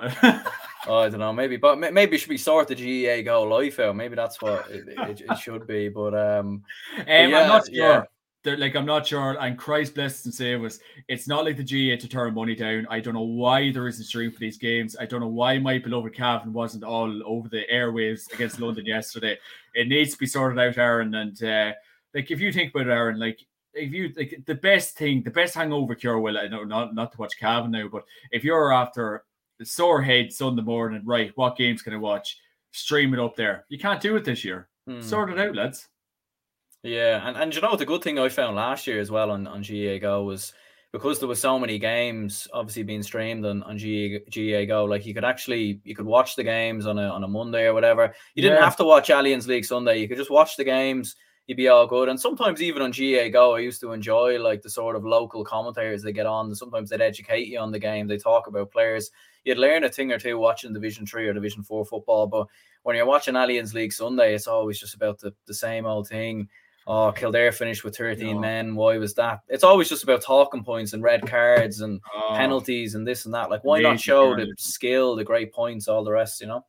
[SPEAKER 1] I don't know, maybe, but maybe it should be sort the GAA go life out. Maybe that's what it, it, it should be. But um, um
[SPEAKER 2] but yeah, I'm not sure. Yeah. They're, like I'm not sure, and Christ bless and save us. it's not like the GAA to turn money down. I don't know why there isn't stream for these games. I don't know why my beloved Cavan wasn't all over the airwaves against London yesterday. It needs to be sorted out, Aaron. And uh, like if you think about it, Aaron, like if you like the best thing, the best hangover cure. Well, I know not not to watch Cavan now, but if you're after the sore head Sunday morning, right? What games can I watch? Stream it up there. You can't do it this year. Hmm. Sort it out, lads.
[SPEAKER 1] Yeah, and, and you know the good thing I found last year as well on, on GAA Go was because there was so many games obviously being streamed on, on GAA, GAA Go, like you could actually you could watch the games on a on a Monday or whatever. You didn't yeah. have to watch Allianz League Sunday. You could just watch the games you'd be all good. And sometimes even on GAA Go, I used to enjoy like the sort of local commentators they get on. Sometimes they'd educate you on the game. They talk about players. You'd learn a thing or two watching Division Three or Division Four football. But when you're watching Allianz League Sunday, it's always just about the, the same old thing. Oh, Kildare finished with 13 men. Why was that? It's always just about talking points and red cards and oh, penalties and this and that. Like, why not show the skill, the great points, all the rest, you know?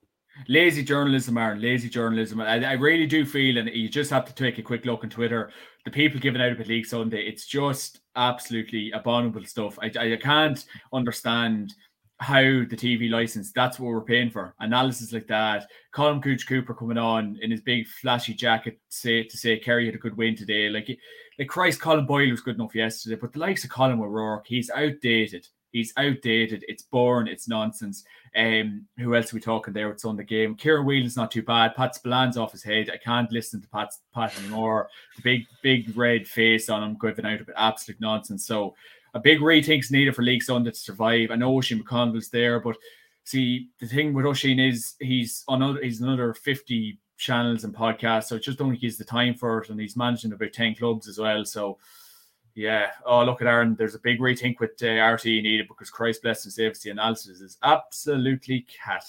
[SPEAKER 2] Lazy journalism Aaron. lazy journalism. I, I, really do feel, and you just have to take a quick look on Twitter. The people giving out about League Sunday, it's just absolutely abominable stuff. I, I can't understand how the TV license, that's what we're paying for. Analysis like that. Colm Gooch Cooper coming on in his big flashy jacket say to say Kerry had a good win today. Like like Christ, Colm Boyle was good enough yesterday, but the likes of Colm O'Rourke, he's outdated. He's outdated. It's boring. It's nonsense. Um, who else are we talking there with Sunday game? Ciarán Whelan's not too bad. Pat Spillane's off his head. I can't listen to Pat, Pat anymore. The big, big red face on him giving out about absolute nonsense. So a big rethink's needed for League Sunday to survive. I know Oisin McConville's there, but see the thing with Oisin is he's on he's another 50 channels and podcasts. So I just don't think he's the time for it. And he's managing about 10 clubs as well. So yeah. Oh, look at Aaron. There's a big rethink with uh, RTE needed because Christ bless and saves the analysis is absolutely cat.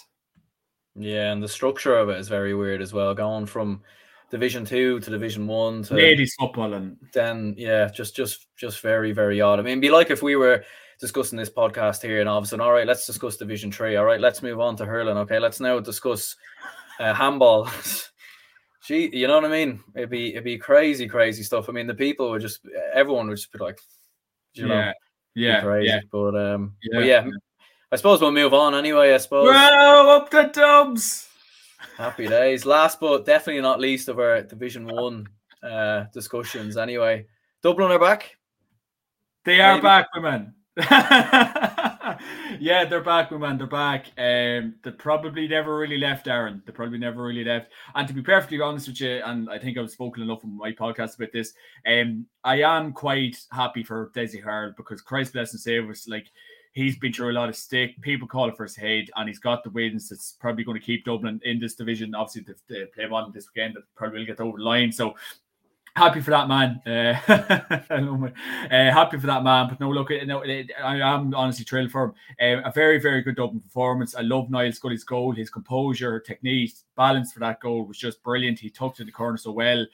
[SPEAKER 1] Yeah, and the structure of it is very weird as well. Going from Division Two to Division One to
[SPEAKER 2] ladies football, and
[SPEAKER 1] then yeah, just just just very very odd. I mean, be like if we were discussing this podcast here, and all of a sudden, all right, let's discuss Division Three. All right, let's move on to hurling. Okay, let's now discuss uh, handball. Gee, you know what I mean? It'd be it'd be crazy, crazy stuff. I mean, the people would just everyone would just be like, you know,
[SPEAKER 2] yeah, yeah,
[SPEAKER 1] crazy.
[SPEAKER 2] Yeah.
[SPEAKER 1] But um, yeah. But yeah, I suppose we'll move on anyway. I suppose.
[SPEAKER 2] Well, up the dubs.
[SPEAKER 1] Happy days. Last but definitely not least of our Division One uh discussions. Anyway, Dublin are back.
[SPEAKER 2] They are Maybe. back, women. yeah, they're back, my man. They're back. Um, they probably never really left, Aaron. They probably never really left. And to be perfectly honest with you, and I think I've spoken enough on my podcast about this. Um, I am quite happy for Dessie Farrell because Christ bless and save us. Like he's been through a lot of stick. People call it for his head, and he's got the wins. That's probably going to keep Dublin in this division. Obviously, they, they play on this weekend. That probably will get over the line. So happy for that man. Uh, uh, happy for that man. But no, look, no, I am honestly thrilled for him. Uh, a very, very good Dublin performance. I love Niall Scully's goal. His composure, technique, balance for that goal was just brilliant. He tucked in the corner so well.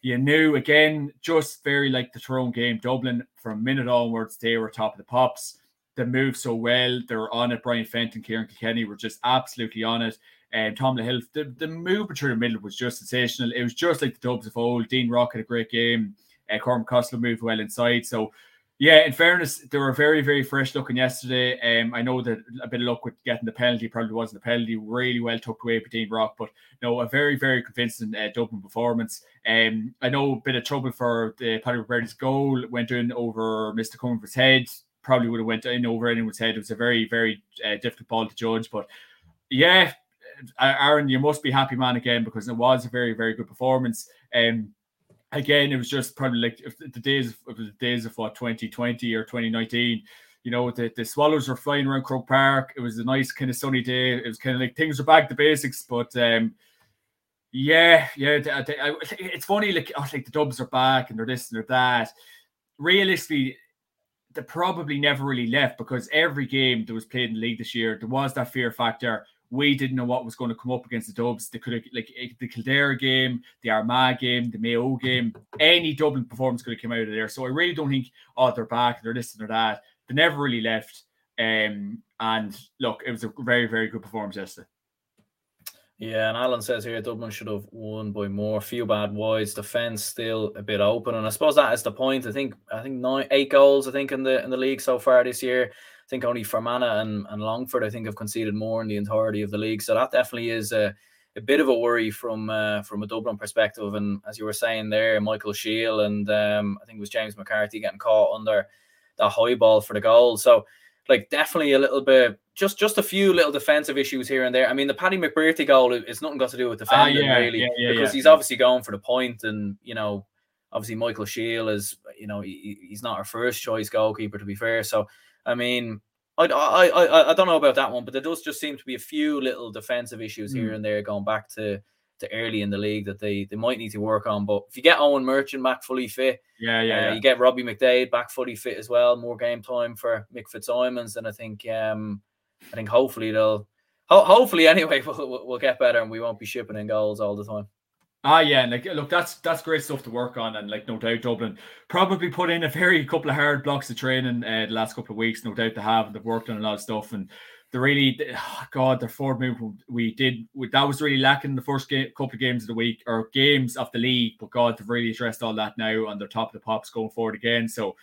[SPEAKER 2] You knew again, just very like the Tyrone game. Dublin from minute onwards, they were top of the pops. They moved so well. They were on it. Brian Fenton, Ciarán Kilkenny were just absolutely on it and Tom Hill. The, the movement through the middle was just sensational. It was just like the Dubs of old. Dean Rock had a great game. Uh, Cormac Costello moved well inside. So, yeah, in fairness, they were very, very fresh looking yesterday. Um, I know that a bit of luck with getting the penalty probably wasn't a penalty. Really well tucked away by Dean Rock, but no, a very, very convincing uh, Dublin performance. Um, I know a bit of trouble for the Paddy Roberts goal went in over Mr. Comerford's head. Probably would have went in over anyone's head. It was a very, very uh, difficult ball to judge, but yeah, Aaron, you must be happy, man, again because it was a very, very good performance. Um, again, it was just probably like the days of the days of what 2020 or 2019. You know, the, the swallows were flying around Croke Park. It was a nice kind of sunny day. It was kind of like things were back to basics, but um, yeah, yeah. It's funny, like oh, like the Dubs are back and they're this and they're that. Realistically, they probably never really left because every game that was played in the league this year, there was that fear factor we didn't know what was going to come up against the Dubs. They could have like eh, the Kildare game, the Armagh game, the Mayo game, any Dublin performance could have come out of there. So I really don't think oh they're back, they're this and they're that. They never really left. Um, and look, it was a very very good performance yesterday.
[SPEAKER 1] Yeah, and Alan says here Dublin should have won by more. Few bad wides, defense still a bit open, and I suppose that is the point. I think I think nine, eight goals. I think in the in the league so far this year think only Fermanagh and, and Longford, I think, have conceded more in the entirety of the league. So that definitely is a, a bit of a worry from uh, from a Dublin perspective. And as you were saying there, Michael Shiel and um, I think it was James McCarthy getting caught under that high ball for the goal. So like definitely a little bit just just a few little defensive issues here and there. I mean, the Paddy McBrearty goal is nothing got to do with ah, defending uh, yeah, really, yeah, yeah, because he's obviously going for the point, and you know, obviously Michael Shiel is you know he, he's not our first choice goalkeeper to be fair. So I mean, I, I, I, I don't know about that one, but there does just seem to be a few little defensive issues mm. here and there going back to to early in the league that they they might need to work on. But if you get Eoin Murchan back fully fit,
[SPEAKER 2] yeah, yeah, uh, yeah.
[SPEAKER 1] you get Robbie McDaid back fully fit as well, more game time for Mick Fitzsimons, then I think um I think hopefully they'll ho- hopefully anyway we'll, we'll get better and we won't be shipping in goals all the time.
[SPEAKER 2] Ah, yeah, like look, that's that's great stuff to work on, and like no doubt Dublin probably put in a very couple of hard blocks of training uh, the last couple of weeks, no doubt they have, and they've worked on a lot of stuff, and the really, oh God, their forward movement we did that was really lacking the first game, couple of games of the week or games of the league, but God, they've really addressed all that now on their top of the pops going forward again. So,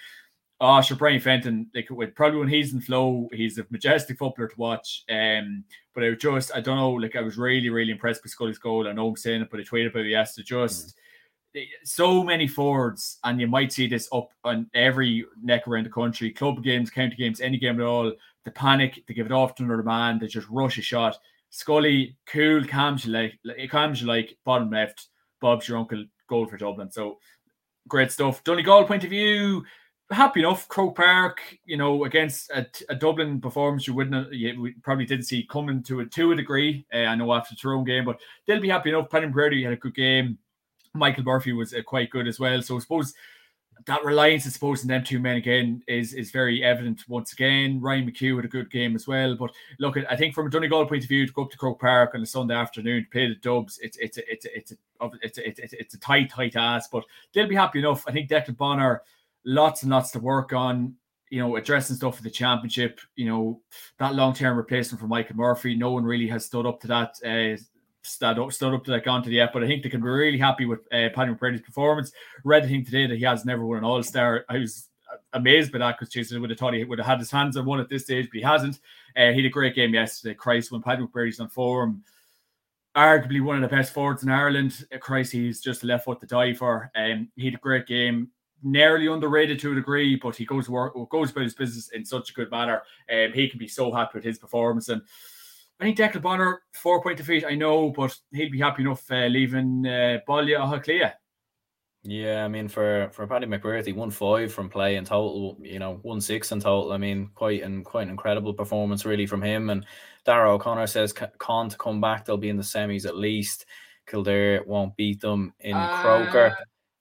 [SPEAKER 2] oh, sure, Brian Fenton, like with probably when he's in flow, he's a majestic footballer to watch. Um, but I just, I don't know, like I was really, really impressed with Scully's goal. I know I'm saying it, but I tweeted about it yesterday. Just mm. so many forwards, and you might see this up on every neck around the country, club games, county games, any game at all. The panic, they give it off to another man, they just rush a shot. Scully, cool, calms you like, calms you like bottom left. Bob's your uncle, goal for Dublin. So great stuff. Donegal point of view, happy enough. Croke Park, you know, against a, a Dublin performance you wouldn't, you probably didn't see coming to a to a degree. Uh, I know after the Tyrone game, but they'll be happy enough. Paddy Brady had a good game. Michael Murphy was uh, quite good as well. So I suppose that reliance, I suppose, in them two men again is is very evident once again. Ryan McHugh had a good game as well. But look, I think from a Donegal point of view, to go up to Croke Park on a Sunday afternoon to play the Dubs, it's it's a, it's a, it's a, it's a, it's a, it's a tight tight ass. But they'll be happy enough. I think Declan Bonner lots and lots to work on. You know, addressing stuff for the championship. You know, that long term replacement for Michael Murphy. No one really has stood up to that. Uh, stood up, stood up to that gone to the yet, but I think they can be really happy with uh, Paddy McBrearty's performance. Read the thing today that he has never won an All Star. I was amazed by that because Jason would have thought he would have had his hands on one at this stage, but he hasn't. Uh, he had a great game yesterday. Christ, when Paddy McBrearty's on form, arguably one of the best forwards in Ireland. Uh, Christ, he's just left foot to die for. Um, he had a great game nearly underrated to a degree, but he goes work goes about his business in such a good manner. And um, he can be so happy with his performance. And I think Declan Bonner, four point defeat, I know, but he'd be happy enough uh, leaving uh, Baile Átha Cliath.
[SPEAKER 1] Yeah, I mean for for Paddy McBrearty, one five from play in total, you know, one six in total. I mean, quite and quite an incredible performance really from him. And Dara O'Connor says Con to come back, they'll be in the semis at least. Kildare won't beat them in uh, Croker.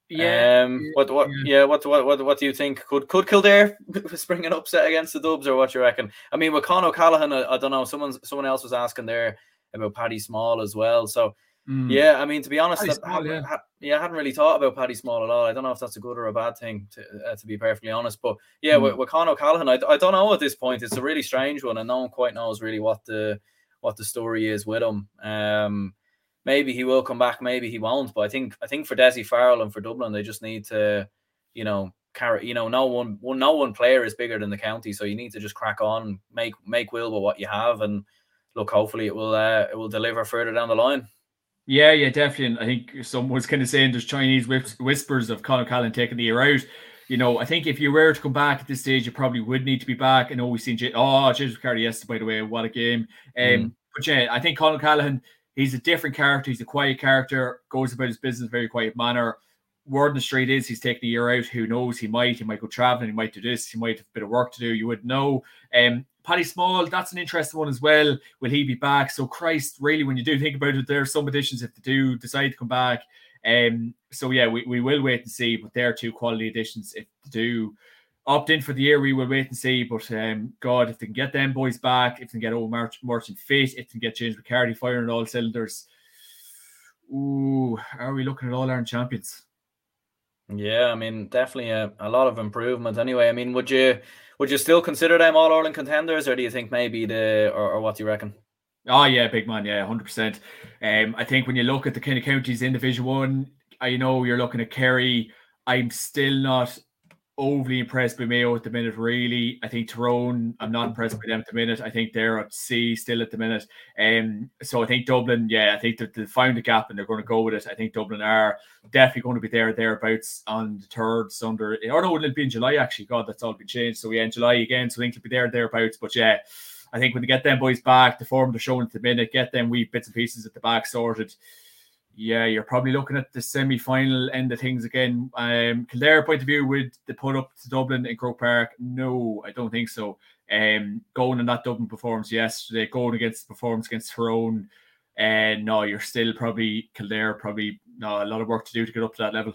[SPEAKER 2] Yeah.
[SPEAKER 1] Um. What? What? Yeah. What? What? What? What do you think? Could Could Kildare spring an upset against the Dubs, or what you reckon? I mean, with Con O'Callaghan, I, I don't know. Someone Someone else was asking there about Paddy Small as well. So. Mm. Yeah, I mean, to be honest, Small, yeah. I, yeah, I hadn't really thought about Paddy Small at all. I don't know if that's a good or a bad thing, to, uh, to be perfectly honest. But yeah, mm. with, with Con O'Callaghan, I, I don't know at this point. It's a really strange one, and no one quite knows really what the what the story is with him. Um, maybe he will come back, maybe he won't. But I think I think for Desi Farrell and for Dublin, they just need to, you know, carry. You know, no one, one, no one player is bigger than the county, so you need to just crack on, make make will with what you have, and look. Hopefully, it will uh, it will deliver further down the line.
[SPEAKER 2] Yeah, yeah, definitely. And I think someone was kind of saying there's Chinese whispers of Con O'Callaghan taking the year out. You know, I think if you were to come back at this stage, you probably would need to be back. I know we've seen J- oh James McCarthy yesterday, by the way, what a game. Um, mm. But yeah, I think Con O'Callaghan he's a different character. He's a quiet character, goes about his business very quiet manner. Word on the street is he's taking a year out. Who knows? He might. He might go traveling. He might do this. He might have a bit of work to do. You would know. Um, Paddy Small, that's an interesting one as well. Will he be back? So Christ, really, when you do think about it, there are some additions if they do decide to come back. Um, so yeah, we, we will wait and see. But there are two quality additions if they do opt in for the year, we will wait and see. But um, God, if they can get them boys back, if they can get old March, Merchant fit, if they can get James McCarthy firing all cylinders, ooh, are we looking at all Ireland champions?
[SPEAKER 1] Yeah, I mean, definitely a, a lot of improvement. Anyway, I mean, would you would you still consider them all Ireland contenders, or do you think maybe the or, or what do you reckon?
[SPEAKER 2] Oh yeah, big man, yeah, hundred percent. Um, I think when you look at the kind of counties in Division One, I know you're looking at Kerry. I'm still not overly impressed by Mayo at the minute, really. I think Tyrone, I'm not impressed by them at the minute. I think they're at sea still at the minute. Um, so I think Dublin, yeah, I think they found a gap and they're going to go with it. I think Dublin are definitely going to be there, thereabouts on the third Sunday. Or no, it'll be in July, actually. God, that's all been changed. So yeah, in July again. So I think they'll be there, thereabouts. But yeah, I think when they get them boys back, the form they're showing at the minute, get them wee bits and pieces at the back sorted yeah, you're probably looking at the semi-final end of things again. Um, Kildare point of view, would they put up to Dublin in Croke Park? No, I don't think so. Um, going on that Dublin performance yesterday, going against the performance against Tyrone, And uh, no, you're still probably Kildare, probably no, a lot of work to do to get up to that level.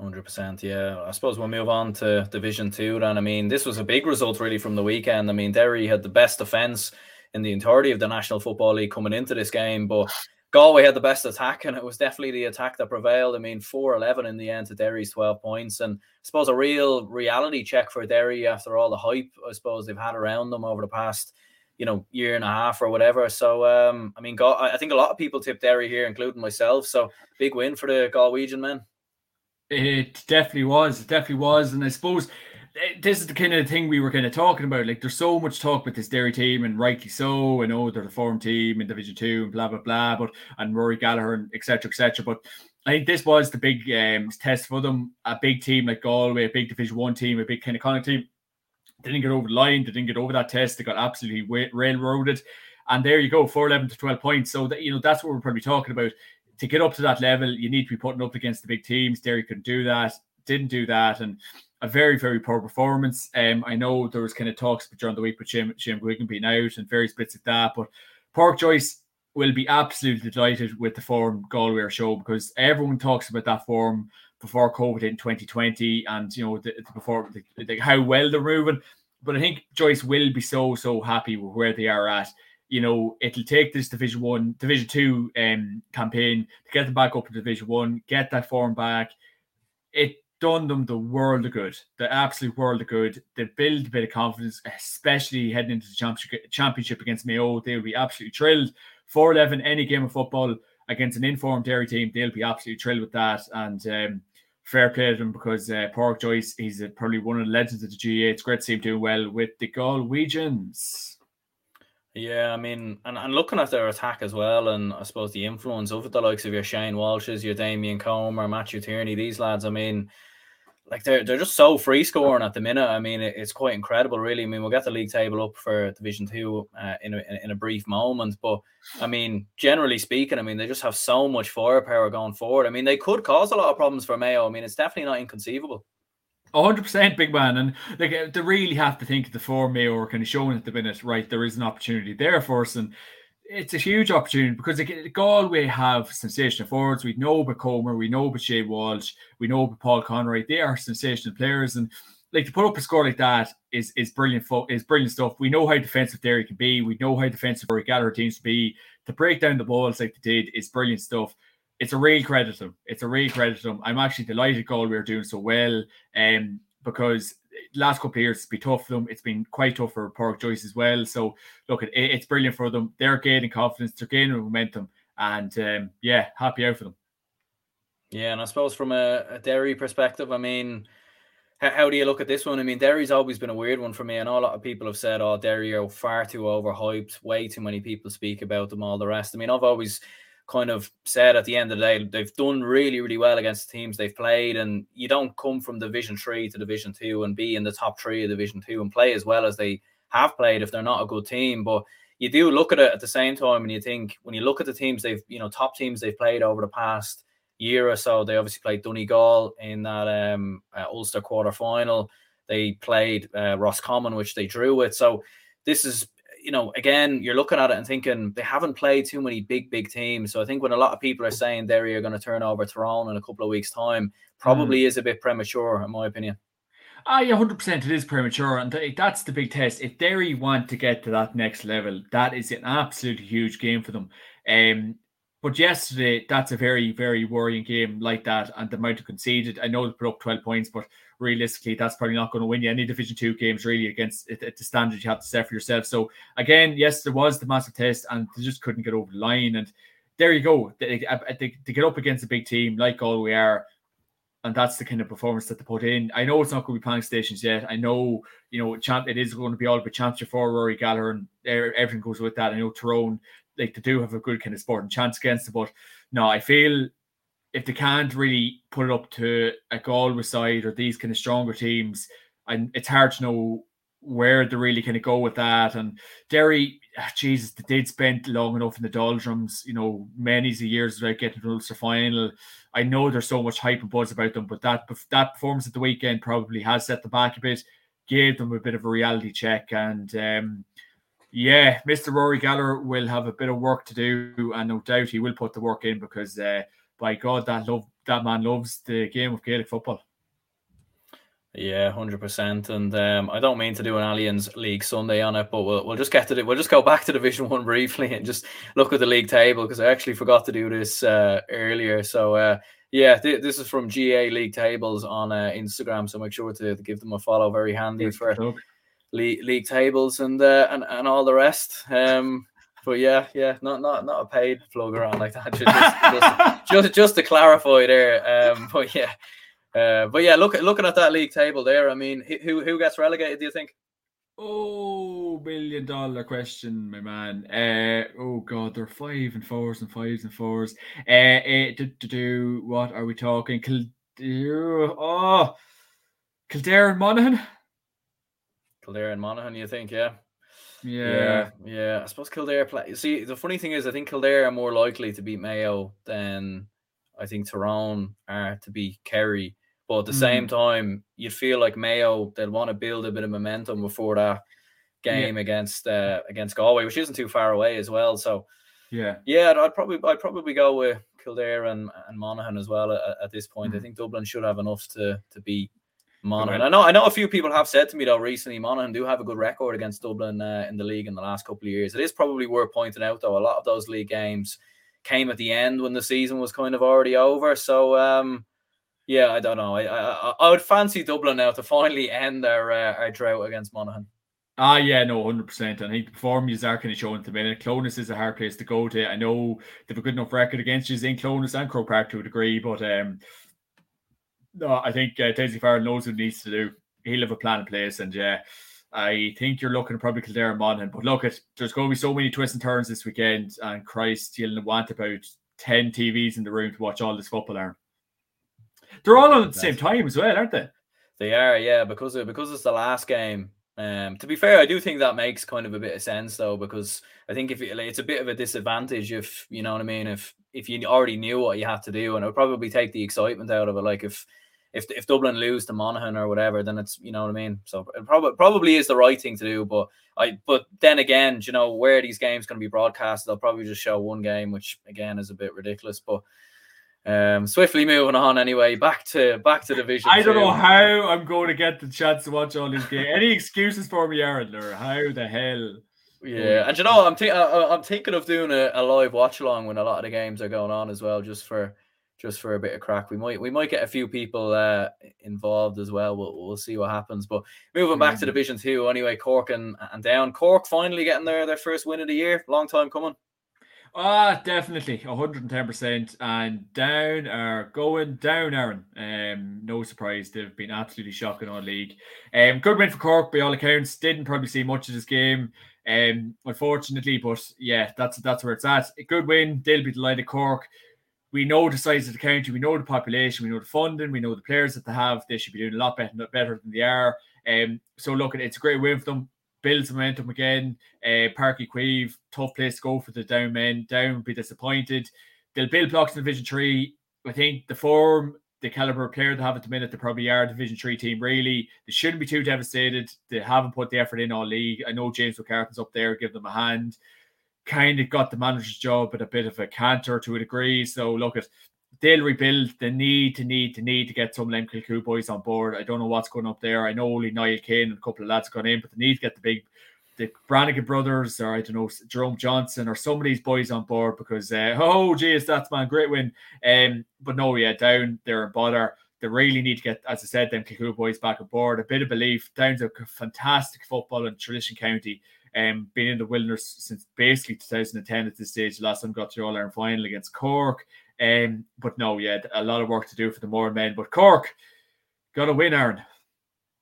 [SPEAKER 1] Hundred percent, yeah. I suppose we'll move on to Division Two. Then, I mean, this was a big result really from the weekend. I mean, Derry had the best defense in the entirety of the National Football League coming into this game, but Galway had the best attack, and it was definitely the attack that prevailed. I mean, 4 11 in the end to Derry's 12 points. And I suppose a real reality check for Derry after all the hype, I suppose, they've had around them over the past, you know, year and a half or whatever. So, um, I mean, I think a lot of people tipped Derry here, including myself. So, big win for the Galwegian men.
[SPEAKER 2] It definitely was. It definitely was. And I suppose this is the kind of thing we were kind of talking about. Like, there's so much talk with this Derry team, and rightly so. I know they're the form team in Division Two, and blah blah blah. But and Rory Gallagher and etc. etc. But I think this was the big um, test for them. A big team like Galway, a big Division One team, a big kind of Connacht team. They didn't get over the line. They didn't get over that test. They got absolutely railroaded. And there you go, four eleven to twelve points. So that you know that's what we're probably talking about. To get up to that level, you need to be putting up against the big teams. Derry couldn't do that. Didn't do that, and a very, very poor performance. Um, I know there was kind of talks during the week with Shane, Shane Guigan being out and various bits of that, but Pádraic Joyce will be absolutely delighted with the form Galway are show because everyone talks about that form before COVID in 2020 and you know the, the before the, the, how well they're moving. But I think Joyce will be so so happy with where they are at. You know, it'll take this Division One, Division Two um, campaign to get them back up to Division One, get that form back. It done them the world of good, the absolute world of good. They build a bit of confidence, especially heading into the championship, championship against Mayo. They will be absolutely thrilled. 4 11, any game of football against an informed Derry team, they'll be absolutely thrilled with that. And um, fair play to them because uh, Pádraic Joyce, he's probably one of the legends of the GAA. It's great to see him doing well with the Galwegians.
[SPEAKER 1] Yeah, I mean, and, and looking at their attack as well, and I suppose the influence of the likes of your Shane Walshes, your Damien Comer, Matthew Tierney, these lads, I mean, like they're they're just so free scoring at the minute. I mean, it, it's quite incredible, really. I mean, we'll get the league table up for Division Two uh, in a in a brief moment, but I mean, generally speaking, I mean, they just have so much firepower going forward. I mean, they could cause a lot of problems for Mayo. I mean, it's definitely not inconceivable.
[SPEAKER 2] hundred percent, big man, and like they really have to think of the four Mayo are kind of showing at the minute, right? There is an opportunity there for us, and it's a huge opportunity because Galway have sensational forwards. We know about Comer, we know about Shane Walsh, we know about Paul Conroy. They are sensational players, and like to put up a score like that is is brilliant. Fo- is brilliant stuff. We know how defensive Derry can be. We know how defensive Rory Gallagher teams to be. To break down the balls like they did is brilliant stuff. It's a real credit to them. It's a real credit to them. I'm actually delighted Galway are doing so well, um, because last couple of years it's been tough for them. It's been quite tough for Pádraic Joyce as well. So look, it, it's brilliant for them. They're gaining confidence, they're gaining momentum, and um, yeah, happy out for them.
[SPEAKER 1] Yeah, and I suppose from a, a Derry perspective, I mean, how, how, do you look at this one? I mean, Derry's always been a weird one for me. Know a lot of people have said, "Oh, Derry are far too overhyped. Way too many people speak about them. All the rest." I mean, I've always kind of said at the end of the day they've done really really well against the teams they've played and you don't come from division 3 to division 2 and be in the top 3 of division 2 and play as well as they have played if they're not a good team. But you do look at it at the same time and you think when you look at the teams they've you know top teams they've played over the past year or so they obviously played Donegal in that um, uh, Ulster quarter final. They played uh, Roscommon which they drew with. So this is you know, again, you're looking at it and thinking they haven't played too many big, big teams. So I think when a lot of people are saying Derry are going to turn over Tyrone in a couple of weeks' time, probably mm. is a bit premature, in my opinion.
[SPEAKER 2] Ah, yeah, hundred percent. It is premature, and that's the big test. If Derry want to get to that next level, that is an absolutely huge game for them. Um, but yesterday, that's a very, very worrying game like that, and the amount of conceded. I know they put up twelve points, but realistically, that's probably not going to win you any Division Two games really against at the standard you have to set for yourself. So again, yes, there was the massive test, and they just couldn't get over the line. And there you go. They, they, uh, they get up against a big team like Galway are, and that's the kind of performance that they put in. I know it's not going to be planning stations yet. I know you know champ. It is going to be all about championship for Rory Gallagher, and everything goes with that. I know Tyrone like they do have a good kind of sporting chance against it, but no, I feel if they can't really put it up to a Galway side or these kind of stronger teams, and it's hard to know where they really kind of go with that. And Derry, ah, Jesus, they did spend long enough in the doldrums, you know, many years without getting to the Ulster final. I know there's so much hype and buzz about them, but that that performance at the weekend probably has set them back a bit, gave them a bit of a reality check, and um, Yeah, Mr. Rory Gallagher will have a bit of work to do, and no doubt he will put the work in because, uh, by God, that love that man loves the game of Gaelic football.
[SPEAKER 1] Yeah, hundred percent. And um, I don't mean to do an Allianz League Sunday on it, but we'll, we'll just get to it. We'll just go back to Division One briefly and just look at the league table because I actually forgot to do this uh, earlier. So uh, yeah, th- this is from GAA League Tables on uh, Instagram. So make sure to, to, give them a follow. Very handy for league, league tables and uh, and and all the rest. Um, but yeah, yeah, not not not a paid plug around like that. Just just, just, just to clarify there. Um, but yeah. Uh, but yeah, look looking at that league table there. I mean, who who gets relegated? Do you think?
[SPEAKER 2] Oh, million dollar question, my man. Uh, oh god, they're five and fours and fives and fours. Uh, uh to, to do what are we talking? Kildare, oh, Kildare and Monaghan.
[SPEAKER 1] Kildare and Monaghan, you think? Yeah.
[SPEAKER 2] Yeah.
[SPEAKER 1] yeah, yeah. I suppose Kildare play. See, the funny thing is, I think Kildare are more likely to beat Mayo than I think Tyrone are to beat Kerry. But at the mm. same time, you'd feel like Mayo they'll want to build a bit of momentum before that game yeah. against uh, against Galway, which isn't too far away as well. So
[SPEAKER 2] yeah,
[SPEAKER 1] yeah, I'd probably I'd probably go with Kildare and, and Monaghan as well at, at this point. Mm. I think Dublin should have enough to to beat Monaghan. I know I know a few people have said to me though recently, Monaghan do have a good record against Dublin uh, in the league in the last couple of years. It is probably worth pointing out though a lot of those league games came at the end when the season was kind of already over. So um, yeah, I don't know. I, I I would fancy Dublin now to finally end their uh, our drought against Monaghan.
[SPEAKER 2] Ah, yeah, no, hundred percent. I think the form you are kind of showing at the minute. Clones is a hard place to go to. I know they've a good enough record against you in Clones and Croke Park to a degree, but um, no, I think uh, Dessie Farrell knows what he needs to do. He'll have a plan in place, and yeah, I think you're looking probably Kildare and Monaghan. But look, at there's going to be so many twists and turns this weekend, and Christ, you'll want about ten TVs in the room to watch all this football. Aaron. They're all on at the same time as well, aren't they?
[SPEAKER 1] They are, yeah, because of, because it's the last game. Um, to be fair, I do think that makes kind of a bit of sense though, because I think if it, like, it's a bit of a disadvantage if you know what I mean, if if you already knew what you had to do, and it would probably take the excitement out of it. Like if if if Dublin lose to Monaghan or whatever, then it's you know what I mean. So it probably probably is the right thing to do. But I but then again, you know where these games going to be broadcast, they'll probably just show one game, which again is a bit ridiculous. But um, swiftly moving on anyway, back to back to division.
[SPEAKER 2] I don't two. know how I'm going to get the chance to watch all these games. Any excuses for me, Aaron? Or how the hell?
[SPEAKER 1] Yeah, and you know, I'm th- I'm thinking of doing a, a live watch along when a lot of the games are going on as well, just for just for a bit of crack. We might we might get a few people uh, involved as well. We'll, we'll see what happens. But moving back mm-hmm. to Division Two, anyway, Cork and, and down. Cork finally getting their their first win of the year. Long time coming.
[SPEAKER 2] Ah, definitely, 110%. And down are going down, Aaron. Um, no surprise, they've been absolutely shocking on league. Um, good win for Cork by all accounts. Didn't probably see much of this game, um, unfortunately, but yeah, that's that's where it's at. A good win. They'll be delighted. Cork. We know the size of the county, we know the population, we know the funding, we know the players that they have. They should be doing a lot better, better than they are. Um, so look, it's a great win for them builds momentum again. Uh, Uí Chaoimh, tough place to go for the down men. Down would be disappointed. They'll build blocks in Division Three. I think the form, the caliber of player they have at the minute, they probably are a Division Three team. Really, they shouldn't be too devastated. They haven't put the effort in all league. I know James McCartan's up there, give them a hand. Kind of got the manager's job at a bit of a canter to a degree. So look at they'll rebuild. They need to need to need to get some Lem Kilcoo boys on board. I don't know what's going up there. I know only Niall Kane and a couple of lads gone in, but they need to get the big the Branagan brothers or I don't know Jerome Johnston or some of these boys on board because uh, oh geez, that's man, great win. Um, but no, yeah, down they're in bother. They really need to get, as I said, them Kilcoo boys back on board. A bit of belief. Down's a fantastic football in Tradition County. Um, been in the wilderness since basically 2010 at this stage. Last time got to the All Ireland final against Cork. Um, but no, yeah, a lot of work to do for the Mourne men. But Cork got a win, Aaron.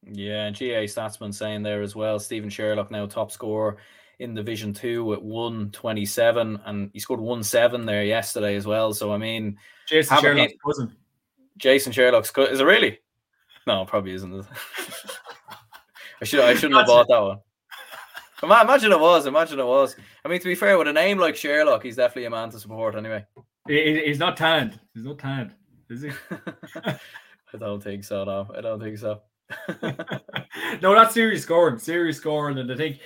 [SPEAKER 1] Yeah, and GAA Statsman saying there as well. Stephen Sherlock now top scorer in Division Two at one twenty seven, and he scored one seven there yesterday as well. So I mean,
[SPEAKER 2] Jason Sherlock's cousin.
[SPEAKER 1] Jason Sherlock's cousin. Is it really? No, probably isn't. I should I shouldn't have bought that one. Imagine it was. Imagine it was. I mean, to be fair, with a name like Sherlock, he's definitely a man to support anyway.
[SPEAKER 2] He, he's not tanned. He's not tanned, is he?
[SPEAKER 1] I don't think so. No, I don't think so.
[SPEAKER 2] no, that's serious scoring. Serious scoring, and I think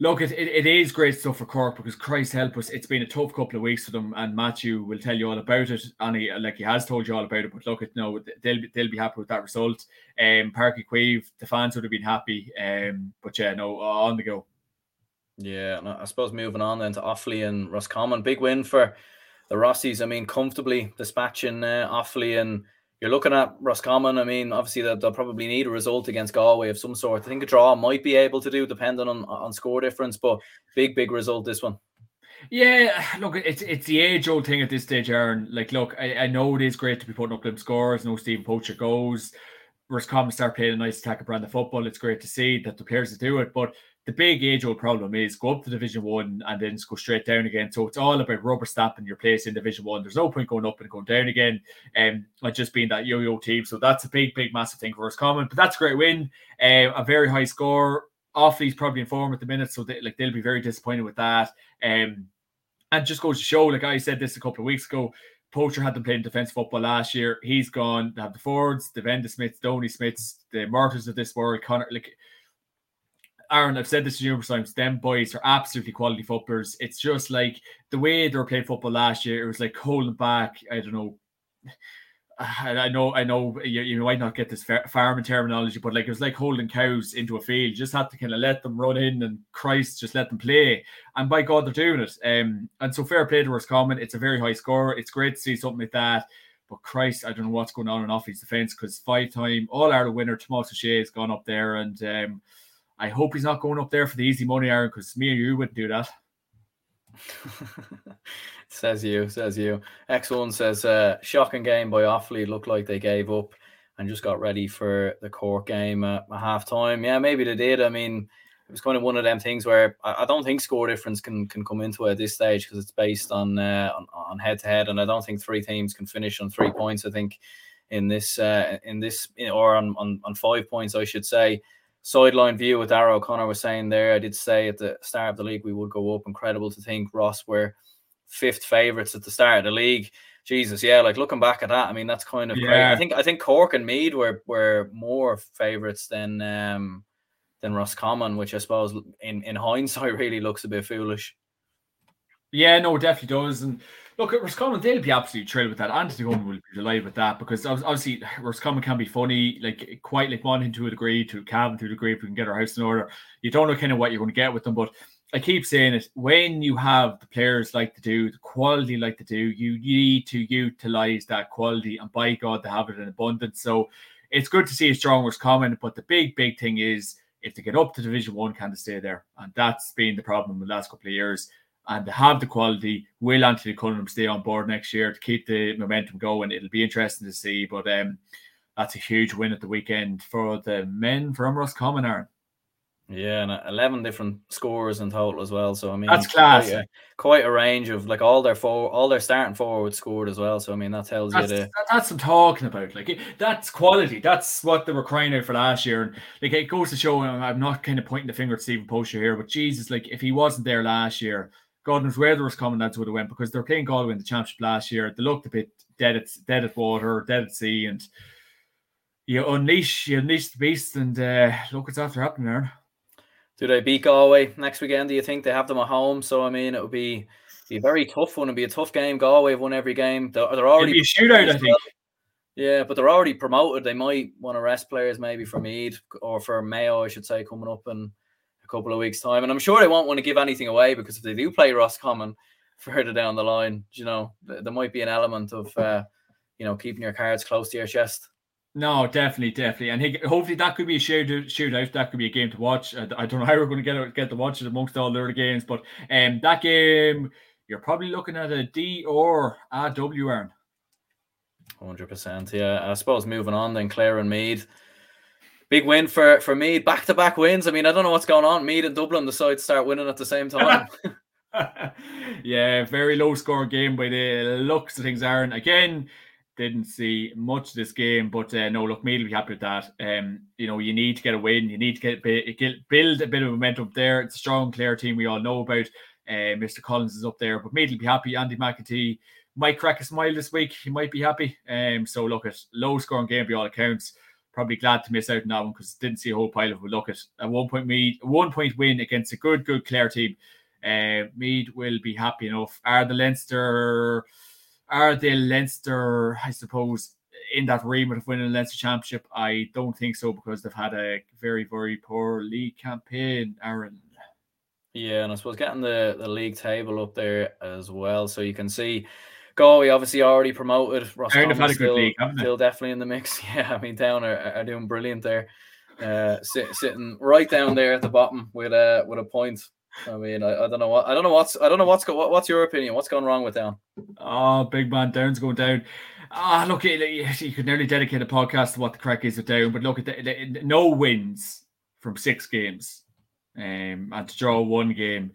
[SPEAKER 2] Look, it, it, it is great stuff for Cork because Christ help us, it's been a tough couple of weeks for them, and Matthew will tell you all about it, and he like he has told you all about it. But look, at no, they'll be, they'll be happy with that result. Um, Uí Chaoimh, the fans would have been happy. Um, but yeah, no, on the go.
[SPEAKER 1] Yeah, and I suppose moving on then to Offaly and Roscommon, big win for the Rossies. I mean, comfortably dispatching uh, Offaly and you're looking at Roscommon. I mean, obviously they'll, they'll, probably need a result against Galway of some sort. I think a draw might be able to do, depending on on score difference. But big, big result this one.
[SPEAKER 2] Yeah, look, it's it's the age old thing at this stage, Aaron. Like, look, I, I know it is great to be putting up them scores. No Stephen Poacher goes. Roscommon start playing a nice attack of brand of football. It's great to see that the players do it, but the big age old problem is go up to Division One and then go straight down again. So it's all about rubber stamping your place in Division One. There's no point going up and going down again, and um, just being that yo-yo team. So that's a big, big, massive thing for Roscommon. But that's a great win. Uh, a very high score. Offaly's probably in form at the minute, so they, like they'll be very disappointed with that. Um, and just goes to show, like I said this a couple of weeks ago, Poacher had them playing defense football last year. He's gone. They have the Fords, the Venda Smiths, Donie Smiths, the Martyrs of this world, Connor. Like Aaron, I've said this numerous times. Them boys are absolutely quality footballers. It's just like the way they were playing football last year. It was like holding back. I don't know. I know, I know, you, you might not get this farming terminology, but like it was like holding cows into a field. You just had to kind of let them run in, and Christ, just let them play. And by God, they're doing it. Um, and so fair play to Roscommon. It's a very high score. It's great to see something like that. But Christ, I don't know what's going on in Offaly's defense because five-time All Ireland winner Tomás Ó Sé has gone up there, and um, I hope he's not going up there for the easy money, Aaron, because me and you wouldn't do that.
[SPEAKER 1] says you, says you. X1 says, uh, shocking game by Offaly. Looked like they gave up and just got ready for the Cork game at half time. Yeah, maybe they did. I mean, it was kind of one of them things where I, I don't think score difference can, can come into it at this stage because it's based on, uh, on on head to head, and I don't think three teams can finish on three points. I think in this uh, in this or on, on on five points, I should say sideline view with Darragh O'Connor was saying there. I did say at the start of the league we would go up. Incredible to think Ross were fifth favourites at the start of the league. Jesus, yeah, like looking back at that, I mean that's kind of yeah. great. I think I think Cork and Meath were were more favourites than um than Roscommon, which I suppose in in hindsight really looks a bit foolish.
[SPEAKER 2] Yeah, no, definitely does. And look, at Roscommon, they'll be absolutely thrilled with that. Anthony Gunn will be delighted with that because obviously Roscommon can be funny, like quite like one to a degree, to Calvin to a degree, if we can get our house in order. You don't know kind of what you're going to get with them, but I keep saying it when you have the players like to do, the quality like to do, you need to utilize that quality, and by God, they have it in abundance. So it's good to see a strong Roscommon, but the big, big thing is if they get up to Division One, can they stay there? And that's been the problem in the last couple of years and to have the quality. Will Anthony Cunningham stay on board next year to keep the momentum going? It'll be interesting to see. But um, that's a huge win at the weekend for the men from Roscommon, Aaron.
[SPEAKER 1] Yeah, and eleven different scores in total as well. So I mean,
[SPEAKER 2] that's class.
[SPEAKER 1] Quite a, quite a range of like all their four, all their starting forwards scored as well. So I mean, that tells
[SPEAKER 2] that's,
[SPEAKER 1] you the
[SPEAKER 2] that's what I'm talking about. Like that's quality. That's what they were crying out for last year. And like it goes to show, I'm not kind of pointing the finger at Stephen Poacher here, but Jesus, like if he wasn't there last year, God knows where there was coming that's would have went because they're playing Galway in the championship last year. They looked a bit dead at dead at water, dead at sea, and you unleash you unleash the beast and uh, look what's after happening there.
[SPEAKER 1] Do they beat Galway next weekend? Do you think they have them at home? So I mean, it would be, be a very tough one. It'd be a tough game. Galway have won every game. They're, they're already
[SPEAKER 2] It'd be a shootout, I think.
[SPEAKER 1] Yeah, but they're already promoted. They might want to rest players maybe for Meath or for Mayo, I should say, coming up and couple of weeks' time. And I'm sure they won't want to give anything away because if they do play Ross Roscommon further down the line, you know, there might be an element of, uh, you know, keeping your cards close to your chest.
[SPEAKER 2] No, definitely, definitely, and he, hopefully that could be a shootout. Shootout that could be a game to watch. I, I don't know how we're going to get get to watch it amongst all the other games, but um, that game you're probably looking at a D or a W, Aaron.
[SPEAKER 1] Hundred percent, yeah. I suppose moving on then, Clare and Meath big win for for me. Back to back wins. I mean, I don't know what's going on. Meath and Dublin decide to start winning at the same time.
[SPEAKER 2] yeah, very low score game by the looks of things. Aaron again didn't see much of this game, but uh, no, look, Meath will be happy with that. Um, you know, you need to get a win. You need to get, get build a bit of momentum there. It's a strong, Clare team we all know about. Uh, Mr. Collins is up there, but Meath will be happy. Andy McEntee might crack a smile this week. He might be happy. Um, so look at low scoring game by all accounts probably glad to miss out on that one because didn't see a whole pile of it. Look at a one point Meath, a one point win against a good, good Clare team. Uh, Meath will be happy enough. Are the Leinster, are the Leinster, I suppose, in that remit of winning the Leinster Championship? I don't think so because they've had a very, very poor league campaign, Aaron.
[SPEAKER 1] Yeah, and I suppose getting the, the league table up there as well, so you can see Galway obviously already promoted.
[SPEAKER 2] Had a still, league,
[SPEAKER 1] still definitely in the mix. Yeah, I mean Down are, are doing brilliant there, uh, sit, sitting right down there at the bottom with a with a point. I mean, I, I don't know what I don't know what's I don't know what's what, what's your opinion? What's going wrong with Down?
[SPEAKER 2] Oh, big man, Down's going down. Ah, look, you could nearly dedicate a podcast to what the crack is with Down, but look at the, the, no wins from six games um, and to draw one game.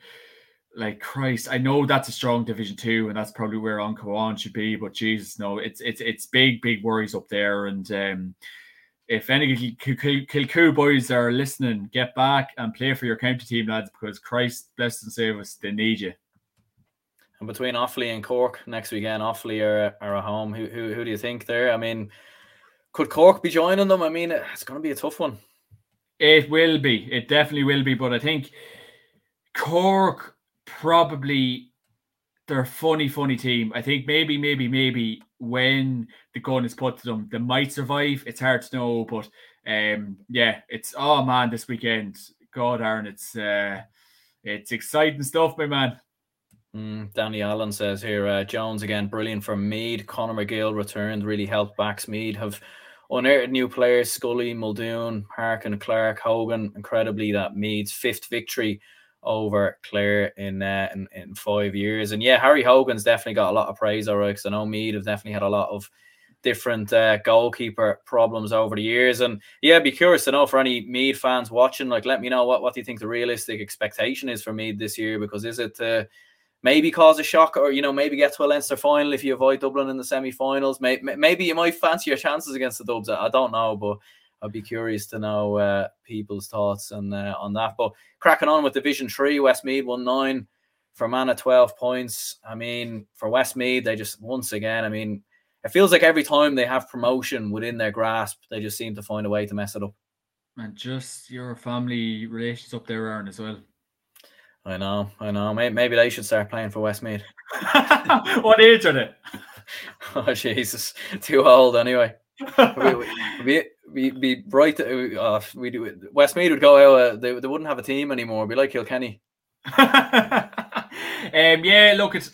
[SPEAKER 2] Like Christ, I know that's a strong Division Two, and that's probably where An Cabhán should be. But Jesus, no, it's it's it's big, big worries up there. And um, if any Kilcoo boys are listening, get back and play for your county team, lads, because Christ bless and save us, they need you.
[SPEAKER 1] And between Offaly and Cork next weekend, Offaly are, are at home. Who, who who do you think there? I mean, could Cork be joining them? I mean, it's going to be a tough one.
[SPEAKER 2] It will be. It definitely will be. But I think Cork probably they're a funny, funny team. I think maybe, maybe, maybe when the gun is put to them, they might survive. It's hard to know, but um, yeah, it's oh man, this weekend, God, Aaron, it's uh, it's exciting stuff, my man.
[SPEAKER 1] Mm, Danny Allen says here, uh, Jones again, brilliant for Meath. Conor McGill returned, really helped backs Meath Have unearthed new players Scully, Muldoon, Harkin, Clark, Hogan. Incredibly, that Meath's fifth victory over Clare in, uh, in in five years. And yeah, Harry Hogan's definitely got a lot of praise, all right. Because I know Meath have definitely had a lot of different uh, goalkeeper problems over the years. And yeah, be curious to know for any Meath fans watching. Like, let me know what what do you think the realistic expectation is for Meath this year? Because is it uh, maybe cause a shock or you know maybe get to a Leinster final if you avoid Dublin in the semi-finals. Maybe, maybe you might fancy your chances against the Dubs. I don't know, but I'd be curious to know uh, people's thoughts on uh, on that. But cracking on with Division Three, Westmeath won nine, Fermanagh twelve points. I mean, for Westmeath, they just once again. I mean, it feels like every time they have promotion within their grasp, they just seem to find a way to mess it up.
[SPEAKER 2] And just your family relations up there, Aaron, as well.
[SPEAKER 1] I know, I know. Maybe, maybe they should start playing for Westmeath.
[SPEAKER 2] what age are they?
[SPEAKER 1] oh Jesus, too old anyway. we, we, we, be bright. Uh, we do Westmeath would go out. Uh, they, they wouldn't have a team anymore. Be like Kilkenny.
[SPEAKER 2] um, yeah, look, it's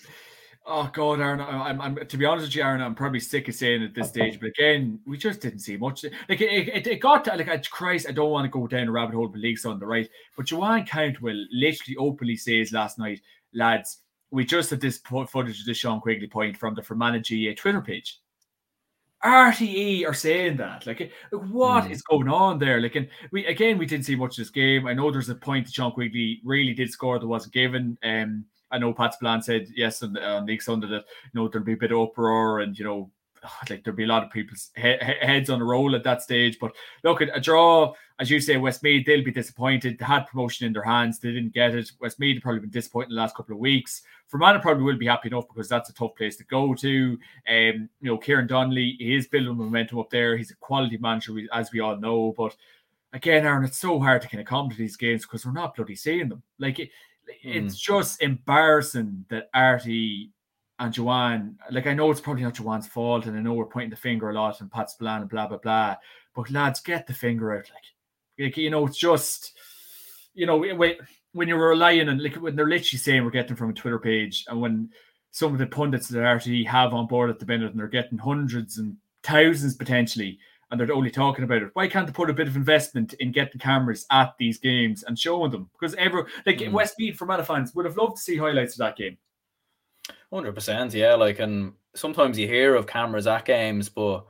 [SPEAKER 2] oh god, Aaron. I'm, I'm to be honest with you, Aaron. I'm probably sick of saying at this stage, but again, we just didn't see much. Like it, it, it got to, like Christ. I don't want to go down a rabbit hole with leagues on the right, but Joanne Cantwell literally openly says last night, lads. We just had this footage of the Sean Quigley point from the Fermanagh GAA Twitter page. RTE are saying that. Like, what mm. is going on there? Like, and we again, we didn't see much of this game. I know there's a point that Sean Quigley really did score that wasn't given. Um, I know Pat Spillane said yes on, on League Sunday that you know there'll be a bit of uproar and you know like there'll be a lot of people's he- heads on a roll at that stage. But look at a draw, as you say, Westmeath they'll be disappointed. They had promotion in their hands, they didn't get it. Westmeath have probably been disappointed in the last couple of weeks. Fermanagh probably will be happy enough because that's a tough place to go to. Um, you know, Kieran Donnelly he is building momentum up there. He's a quality manager, as we all know. But again, Aaron, it's so hard to kind of come to these games because we're not bloody seeing them. Like it, it's mm. just embarrassing that RTE and Joanne, like I know it's probably not Joanne's fault, and I know we're pointing the finger a lot and Pat Spillane and blah blah blah. But lads, get the finger out, like, like you know, it's just you know, when when you're relying on like when they're literally saying we're getting from a Twitter page, and when some of the pundits that RTE have on board at the minute and they're getting hundreds and thousands potentially, and they're only talking about it. Why can't they put a bit of investment in getting cameras at these games and showing them? Because ever like mm. Westmeath for Fermanagh fans would have loved to see highlights of that game.
[SPEAKER 1] Hundred percent, yeah. Like, and sometimes you hear of cameras at games, but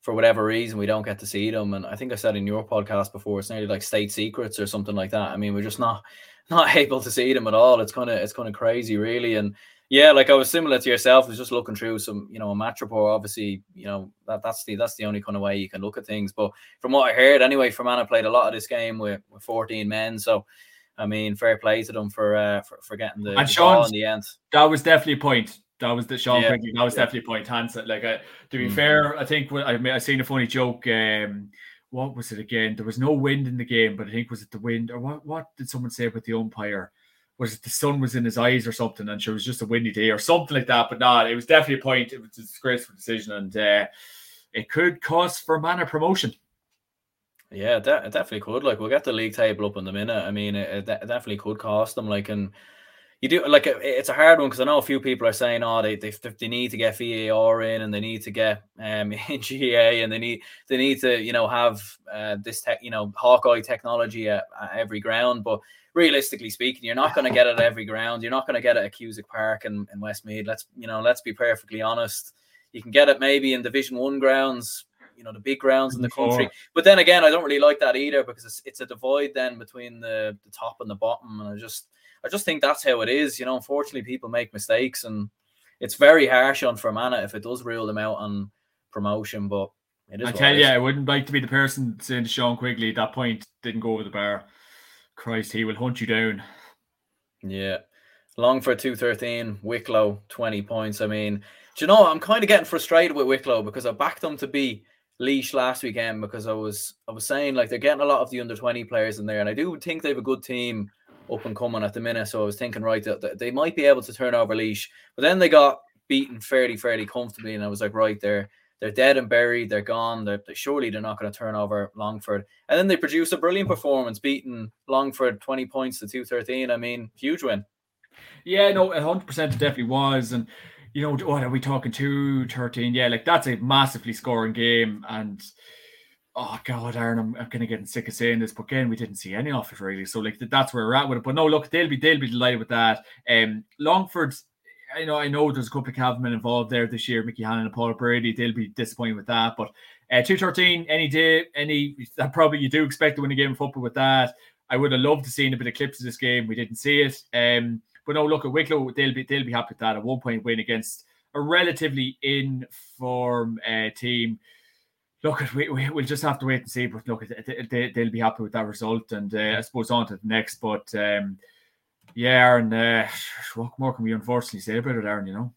[SPEAKER 1] for whatever reason we don't get to see them. And I think I said in your podcast before, it's nearly like state secrets or something like that. I mean, we're just not not able to see them at all. It's kind of it's kind of crazy, really. And yeah, like I was similar to yourself. I was just looking through some, you know, a match report. Obviously, you know that that's the that's the only kind of way you can look at things. But from what I heard, anyway, Fermanagh played a lot of this game with, with 14 men. So I mean, fair play to them for uh, for, for getting the,
[SPEAKER 2] and
[SPEAKER 1] the ball in
[SPEAKER 2] the
[SPEAKER 1] end.
[SPEAKER 2] That was definitely a point. That was the Sean yeah. Quigley. That was yeah. definitely a point. Hands like uh, to be mm. fair, I think I mean I seen a funny joke. Um, what was it again? There was no wind in the game, but I think was it the wind or what? What did someone say about the umpire? Was it the sun was in his eyes or something, and it was just a windy day or something like that? But no, it was definitely a point. It was a disgraceful decision, and uh, it could cost Fermanagh promotion.
[SPEAKER 1] Yeah, it definitely could. Like we'll get the league table up in the minute. I mean, it, it definitely could cost them. Like and you do like it's a hard one because I know a few people are saying, oh, they, they they need to get VAR in and they need to get um GAA and they need they need to you know have uh, this tech you know Hawkeye technology at, at every ground, but realistically speaking, you're not going to get it at every ground. You're not going to get it at Cusack Park and in, in Westmeath. Let's you know let's be perfectly honest. You can get it maybe in Division One grounds, you know the big grounds in the country. But then again, I don't really like that either because it's it's a divide then between the the top and the bottom, and I just I just think that's how it is. You know, unfortunately, people make mistakes, and it's very harsh on Fermanagh if it does rule them out on promotion. But it is.
[SPEAKER 2] I tell you, I wouldn't like to be the person saying to Sean Quigley at that point didn't go over the bar. Christ, he will hunt you down.
[SPEAKER 1] Yeah. Longford 213, Wicklow 20 points. I mean, do you know, I'm kind of getting frustrated with Wicklow because I backed them to be Laois last weekend because I was I was saying like they're getting a lot of the under 20 players in there, and I do think they have a good team up and coming at the minute. So I was thinking, right, that they might be able to turn over Laois, but then they got beaten fairly, fairly comfortably, and I was like, right, they're they're dead and buried, they're gone. They're, they're surely they're not going to turn over Longford, and then they produce a brilliant performance, beating Longford twenty points to two thirteen. I mean, huge win.
[SPEAKER 2] Yeah, no, hundred percent, definitely was, and you know, what are we talking? Two thirteen? Yeah, like that's a massively scoring game, and oh god, Aaron, I'm, I'm kind of getting sick of saying this, but again, we didn't see any of it really. So like that's where we're at with it. But no, look, they'll be they'll be delighted with that. Um, Longford, I know I know there's a couple of cavalrymen involved there this year, Mickey Hannon and Paul Brady. They'll be disappointed with that. But uh, two thirteen, any day, any that probably you do expect to win a game of football with that. I would have loved to see a bit of clips of this game. We didn't see it. Um, but no, look at Wicklow, they'll be they'll be happy with that. A one point win against a relatively in form uh, team look, we, we, will just have to wait and see. But look, they, they'll be happy with that result. And uh, I suppose on to the next. But um, yeah, Aaron, uh, what more can we unfortunately say about it, Aaron, you know?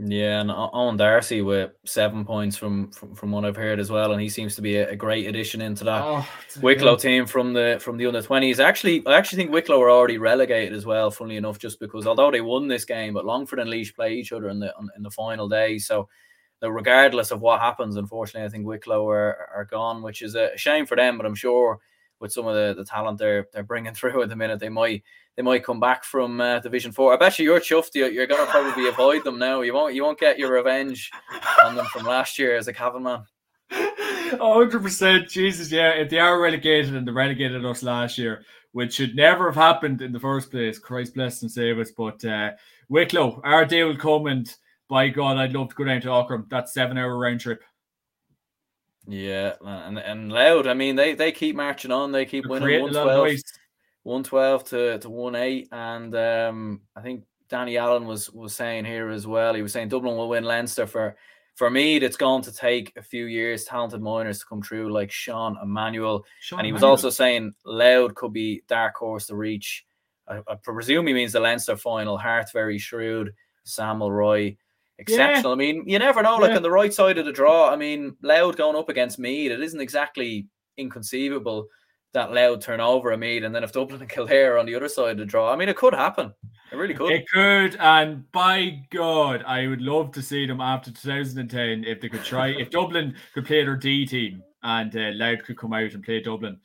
[SPEAKER 1] Yeah, and Owen Darcy with seven points from, from from what I've heard as well, and he seems to be a, a great addition into that oh, Wicklow yeah. team from the from the under twenties. Actually, I actually think Wicklow are already relegated as well. Funnily enough, just because although they won this game, but Longford and Laois play each other in the in the final day, so regardless of what happens, unfortunately, I think Wicklow are, are gone, which is a shame for them. But I'm sure with some of the, the talent they're they're bringing through at the minute, they might they might come back from uh, Division Four. I bet you you're chuffed. You're, you're going to probably avoid them now. You won't you won't get your revenge on them from last year as a Cavalman.
[SPEAKER 2] hundred percent, Jesus, yeah. If they are relegated and they relegated us last year, which should never have happened in the first place, Christ bless and save us. But uh, Wicklow, our day will come and by God, I'd love to go down to Aughrim. That seven hour round trip.
[SPEAKER 1] Yeah, and and Louth. I mean, they they keep marching on. They keep They're winning 112, 112 to to one eight, and um, I think Danny Allen was was saying here as well. He was saying Dublin will win Leinster for for me. It's going to take a few years, talented minors to come through, like Sean Emmanuel. Sean and he was also saying Louth could be dark horse to reach. I, I presume he means the Leinster final. Harte very shrewd. Sam Mulroy exceptional. Yeah. I mean, you never know. Like yeah. on the right side of the draw, I mean, Louth going up against Meath, it isn't exactly inconceivable that Louth turn over a Meath, and then if Dublin and Kildare on the other side of the draw, I mean, it could happen. It really could.
[SPEAKER 2] It could, and by God, I would love to see them after 2010 if they could try. if Dublin could play their D team and uh, Louth could come out and play Dublin,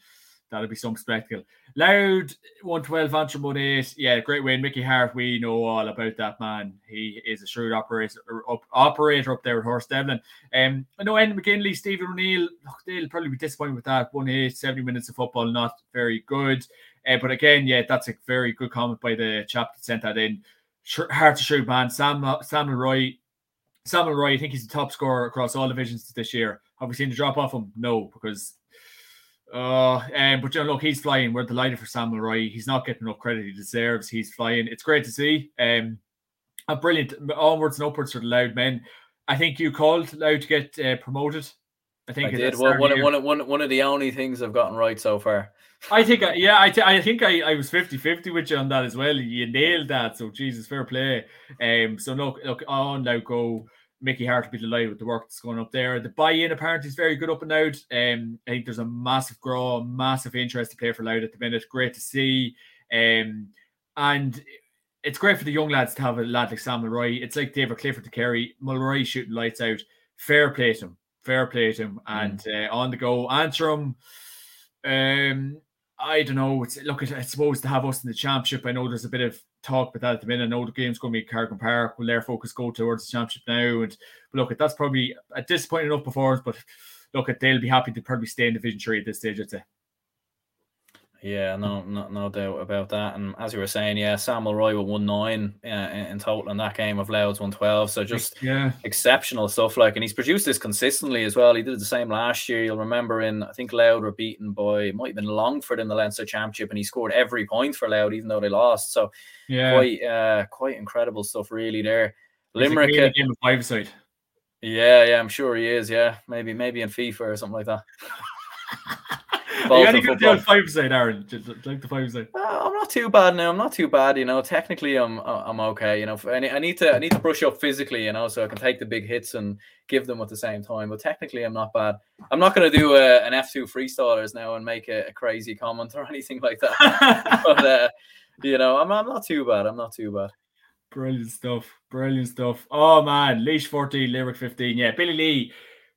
[SPEAKER 2] that'd be some spectacle. Louth 112 Antrim 18. Yeah, great win. Mickey Harte, we know all about that man. He is a shrewd operator up, operator up there with Horse Devlin. Um, I know Ed McGinley, Stephen O'Neill, they'll probably be disappointed with that. 1 8, 70 minutes of football, not very good. Uh, but again, yeah, that's a very good comment by the chap that sent that in. Hard to shoot, man. Sam, Samuel Roy, Sam Mulroy, I think he's the top scorer across all divisions this year. Have we seen the drop off him? No, because uh, um, but you know, look, he's flying. We're delighted for Sam Mulroy. He's not getting enough credit he deserves. He's flying. It's great to see. Um, a brilliant onwards and upwards for the Louth men. I think you called Louth to get uh, promoted.
[SPEAKER 1] I think I did. Well, one, one, one, one of the only things I've gotten right so far.
[SPEAKER 2] I think, yeah, I, I think I, I was 50 50 with you on that as well. You nailed that. So, Jesus, fair play. Um, so, look, look, on now go Mickey Harte will be delighted with the work that's going up there. The buy-in apparently is very good up and out. Um, I think there's a massive grow, massive interest to play for Louth at the minute. Great to see. Um, and it's great for the young lads to have a lad like Sam Mulroy. It's like David Clifford to carry. Mulroy shooting lights out. Fair play to him. Fair play to him. Mm. And uh, on the go, Antrim. Um, I don't know. It's, look, I suppose to have us in the championship, I know there's a bit of talk about that at the minute. I know the game's going to be Corrigan Park. Will their focus go towards the championship now? And look, at that's probably a disappointing enough performance. But look, at they'll be happy to probably stay in Division Three at this stage. I'd say.
[SPEAKER 1] Yeah, no, no, no doubt about that. And as you were saying, yeah, Sam Mulroy with one nine uh, in total in that game of Louth's one twelve. So just
[SPEAKER 2] yeah,
[SPEAKER 1] exceptional stuff. Like, and he's produced this consistently as well. He did the same last year. You'll remember in I think Louth were beaten by might have been Longford in the Leinster Championship, and he scored every point for Louth, even though they lost. So
[SPEAKER 2] yeah,
[SPEAKER 1] quite uh, quite incredible stuff, really. There, Limerick
[SPEAKER 2] a game of five side.
[SPEAKER 1] Yeah, yeah, I'm sure he is. Yeah, maybe maybe in FIFA or something like that.
[SPEAKER 2] you only the five side, Aaron. Just like the five side.
[SPEAKER 1] Uh, I'm not too bad now. I'm not too bad. You know, technically, I'm I'm okay. You know, I need, to I need to brush up physically. You know, so I can take the big hits and give them at the same time. But technically, I'm not bad. I'm not going to do a, an F2 freestylers now and make a, a crazy comment or anything like that. but uh, you know, I'm I'm not too bad. I'm not too bad.
[SPEAKER 2] Brilliant stuff. Brilliant stuff. Oh man, Laois 14, Limerick 15. Yeah, Billy Lee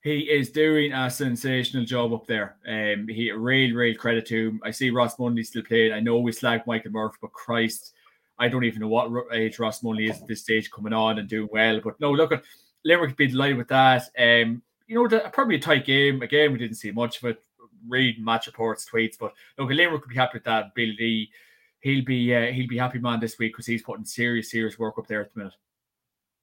[SPEAKER 2] he is doing a sensational job up there. Um, he real, real credit to him. I see Ross Munley still playing. I know we slagged Michael Murphy, but Christ, I don't even know what age Ross Munley is at this stage coming on and doing well. But no, look at Limerick be delighted with that. Um, you know, the, probably a tight game. Again, we didn't see much of it. Read match reports, tweets, but look, Limerick could be happy with that. Bill Lee, he'll be uh, he'll be happy man this week because he's putting serious, serious work up there at the minute.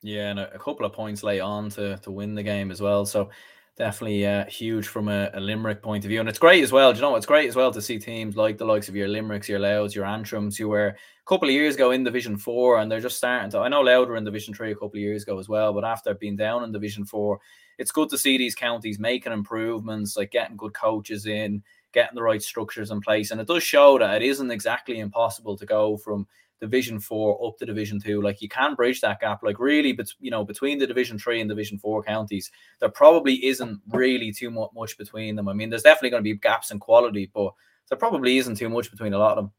[SPEAKER 1] Yeah, and a, couple of points late on to to win the game as well. So definitely uh, huge from a, a, Limerick point of view. And it's great as well. Do you know, it's great as well to see teams like the likes of your Limericks, your Louths, your Antrims, who were a couple of years ago in Division 4 and they're just starting to. I know Louth were in Division 3 a couple of years ago as well, but after being down in Division 4, it's good to see these counties making improvements, like getting good coaches in, getting the right structures in place. And it does show that it isn't exactly impossible to go from Division Four up to Division Two. Like you can bridge that gap. Like really, but you know, between the Division Three and Division Four counties, there probably isn't really too much between them. I mean, there's definitely going to be gaps in quality, but there probably isn't too much between a lot of them.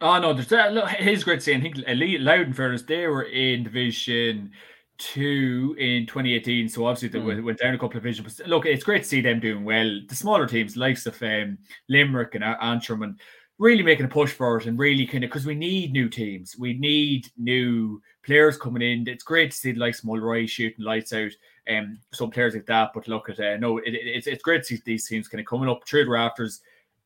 [SPEAKER 2] Oh no, there's uh, look, his great saying. I think Elite Louth and Fairness, they were in Division two in 2018. So obviously they mm. went down a couple of divisions. But look, it's great to see them doing well. The smaller teams, likes of um, Limerick and Antrim, and really making a push for it and really kind of because we need new teams, we need new players coming in. It's great to see the likes of Mulroy shooting lights out and um, some players like that. But look at uh, no, it, it, it's it's great to see these teams kind of coming up through the rafters.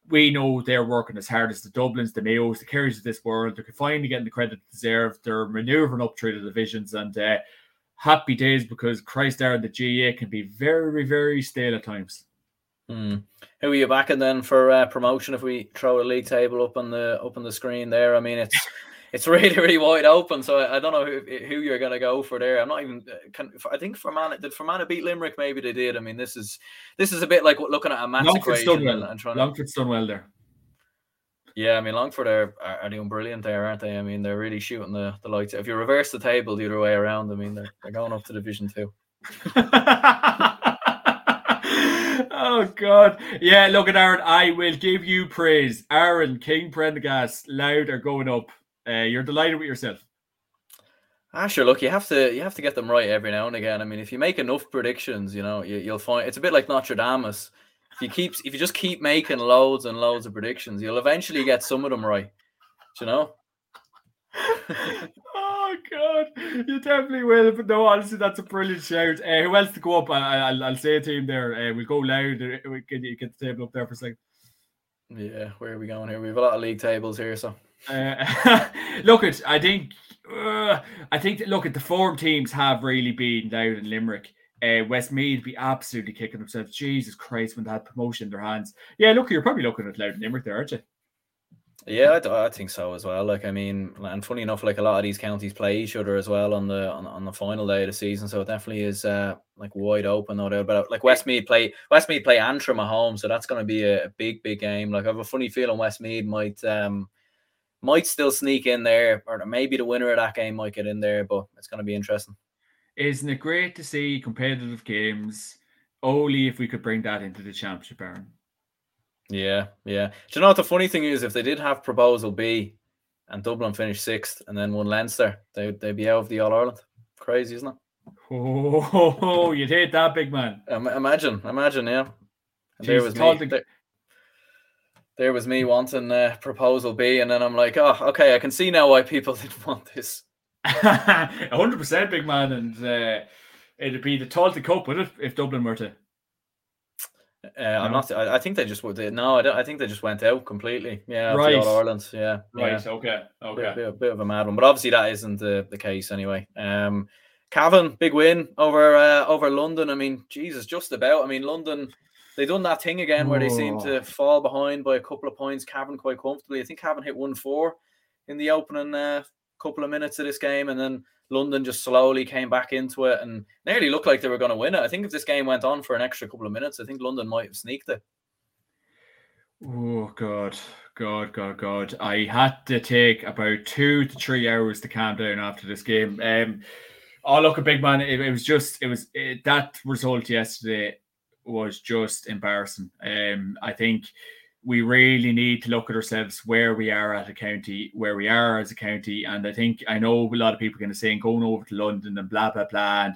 [SPEAKER 2] We know they're working as hard as the Dublins, the Mayos, the Kerrys of this world. They're finally getting the credit deserved. They're maneuvering up through the divisions and uh, happy days because Christ there the GAA can be very, very stale at times.
[SPEAKER 1] Mm. Who are you backing then for uh, promotion? If we throw a league table up on the up on the screen there, I mean it's it's really really wide open. So I, I don't know who, who you're going to go for there. I'm not even. Uh, can, I think Fermanagh did Fermanagh beat Limerick? Maybe they did. I mean this is this is a bit like looking at a match
[SPEAKER 2] Longford's equation done well. and trying. Longford's done well there.
[SPEAKER 1] Yeah, I mean Longford are, are doing brilliant there, aren't they? I mean they're really shooting the, the lights. If you reverse the table the other way around, I mean they're, they're going up to Division Two.
[SPEAKER 2] oh God. Yeah, look at Aaron. I will give you praise. Aaron, King Prendergast, Louth are going up. Uh, you're delighted with yourself.
[SPEAKER 1] Ah, sure. Look, you have to you have to get them right every now and again. I mean, if you make enough predictions, you know, you, will find it's a bit like Nostradamus. If you keep if you just keep making loads and loads of predictions, you'll eventually get some of them right. Do you know?
[SPEAKER 2] oh god, you definitely will. But no, honestly, that's a brilliant shout. Uh, who else to go up? I, will I'll say a team there. Uh, we'll go Louth. Uh, we can get the table up there for a second.
[SPEAKER 1] Yeah, where are we going here? We have a lot of league tables here, so.
[SPEAKER 2] Uh, look at, I think, uh, I think. Look at the form teams have really been down in Limerick. Uh, Westmeath be absolutely kicking themselves. Jesus Christ, when they had promotion in their hands. Yeah, look, you're probably looking at Louth and Limerick there, aren't you?
[SPEAKER 1] Yeah, I, I, think so as well. Like, I mean, and funny enough, like a lot of these counties play each other as well on the on, on the final day of the season, so it definitely is uh, like wide open, no doubt. But like Westmeath play Westmeath play Antrim at home, so that's going to be a, a, big, big game. Like, I have a funny feeling Westmeath might um might still sneak in there, or maybe the winner of that game might get in there, but it's going to be interesting.
[SPEAKER 2] Isn't it great to see competitive games? Only if we could bring that into the championship, Aaron.
[SPEAKER 1] Yeah, yeah. Do you know what the funny thing is? If they did have proposal B and Dublin finished sixth and then won Leinster, they, they'd be out of the All Ireland. Crazy, isn't it?
[SPEAKER 2] Oh, you'd hate that, big man.
[SPEAKER 1] Um, imagine, imagine, yeah. there was me. There, there, was me wanting uh, proposal B, and then I'm like, oh, okay, I can see now why people didn't want this.
[SPEAKER 2] hundred percent, big man, and uh, it'd be the Tailteann Cup, would it, if Dublin were to?
[SPEAKER 1] Uh, no. I'm not. I, I, think they just would. No, I, don't, I think they just went out completely. Yeah, right. All Ireland. Yeah,
[SPEAKER 2] right. Yeah. Okay. Okay.
[SPEAKER 1] Bit, bit, bit, of a mad one, but obviously that isn't the, the case anyway. Um, Cavan, big win over uh, over London. I mean, Jesus, just about. I mean, London, they done that thing again where they seem to fall behind by a couple of points. Cavan quite comfortably. I think Cavan hit one four in the opening uh, couple of minutes of this game, and then London just slowly came back into it and nearly looked like they were going to win it. I think if this game went on for an extra couple of minutes, I think London might have sneaked it.
[SPEAKER 2] Oh God, God, God, God! I had to take about two to three hours to calm down after this game. Um, Oh, look, a big man. It, it was just, it was it, that result yesterday was just embarrassing. Um, I think we really need to look at ourselves where we are at a county, where we are as a county. And I think I know a lot of people are going to say going over to London and blah blah blah and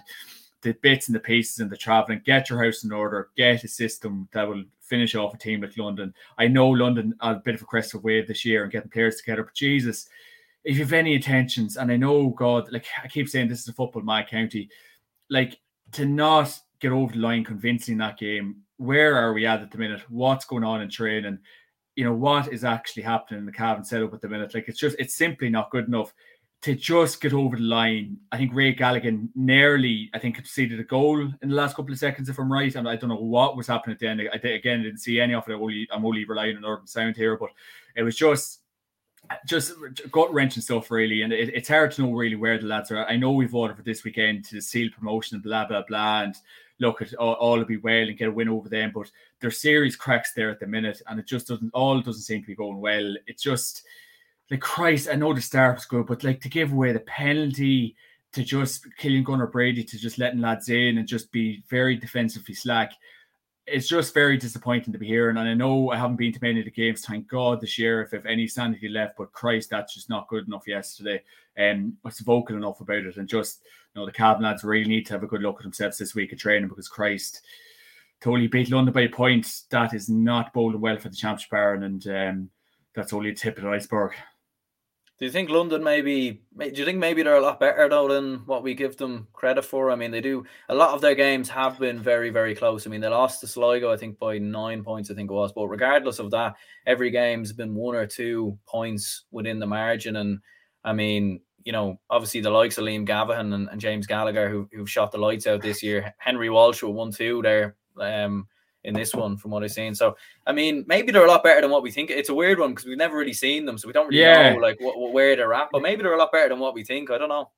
[SPEAKER 2] the bits and the pieces and the traveling. Get your house in order. Get a system that will finish off a team like London. I know London a bit of a crest of wave this year and getting players together, but Jesus, if you have any intentions, and I know God, like I keep saying, this is a football my county, like to not get over the line convincing that game. Where are we at at the minute? What's going on in training? You know what is actually happening in the Cavan setup at the minute? Like it's just it's simply not good enough to just get over the line. I think Ray Galligan nearly, I think, conceded a goal in the last couple of seconds, if I'm right. And I don't know what was happening at the end. I again didn't see any of it. Only, I'm only relying on urban sound here, but it was just just gut wrenching stuff, really. And it, it's hard to know really where the lads are. I know we've voted for this weekend to seal promotion blah, blah, blah. And look, at all, will be well and get a win over them. But there's serious cracks there at the minute. And it just doesn't, all doesn't seem to be going well. It's just, like, Christ, I know the start was good, but like to give away the penalty to just Killian Gunnar Brady to just letting lads in and just be very defensively slack it's just very disappointing to be hearing. And I know I haven't been to many of the games, thank God, this year, if, if any sanity left, but Christ, that's just not good enough yesterday. And um, was vocal enough about it. And just, you know, the Cavan lads really need to have a good look at themselves this week of training because Christ, totally beat London by a point. That is not bowling well for the Championship Baron. And um, that's only a tip of the iceberg.
[SPEAKER 1] Do you think London maybe? Do you think maybe they're a lot better though than what we give them credit for? I mean, they do a lot of their games have been very, very close. I mean, they lost to Sligo, I think, by nine points, I think it was. But regardless of that, every game's been one or two points within the margin. And I mean, you know, obviously the likes of Liam Gavaghan and, and James Gallagher who who've shot the lights out this year. Henry Walsh with one two there. Um, in this one, from what I've seen. So, I mean, maybe they're a lot better than what we think. It's a weird one because we've never really seen them, so we don't really yeah. know like what, where they're at. But maybe they're a lot better than what we think. I don't know.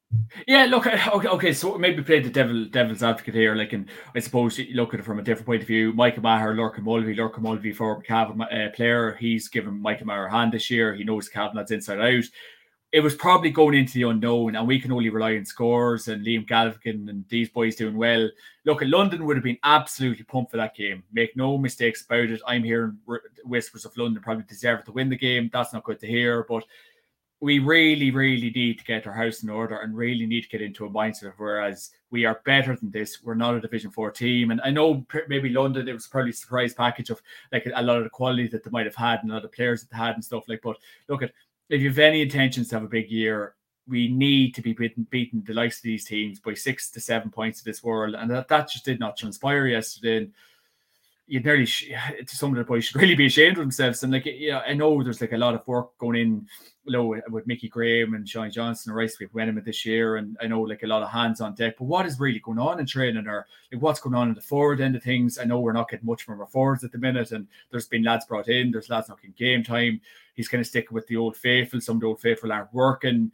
[SPEAKER 2] Yeah, look, okay, okay. So maybe play the devil, devil's advocate here. Like, and I suppose you look at it from a different point of view. Michael Maher, Lorcan Mulvey, Lorcan Mulvey for Cavan uh, player. He's given Michael Maher a hand this year. He knows Cavan that's inside out it was probably going into the unknown, and we can only rely on scores and Liam Galligan and these boys doing well. Look, at London would have been absolutely pumped for that game. Make no mistakes about it. I'm hearing whispers of London probably deserve to win the game. That's not good to hear, but we really, really need to get our house in order and really need to get into a mindset of whereas we are better than this. We're not a Division Four team, and I know maybe London it was probably a surprise package of like a lot of the quality that they might have had and a lot of players that they had and stuff like. But look at if you have any intentions to have a big year, we need to be beating, beating the likes of these teams by six to seven points of this world, and that, that just did not transpire yesterday. And you'd nearly to some of the boys should really be ashamed of themselves. And like, yeah, I know there's like a lot of work going in you know, with Mickey Graham and Sean Johnson and Rice with Wenham this year, and I know like a lot of hands on deck. But what is really going on in training, or like what's going on in the forward end of things? I know we're not getting much from our forwards at the minute, and there's been lads brought in, there's lads not getting game time. He's kind of sticking with the old faithful. Some of the old faithful aren't working.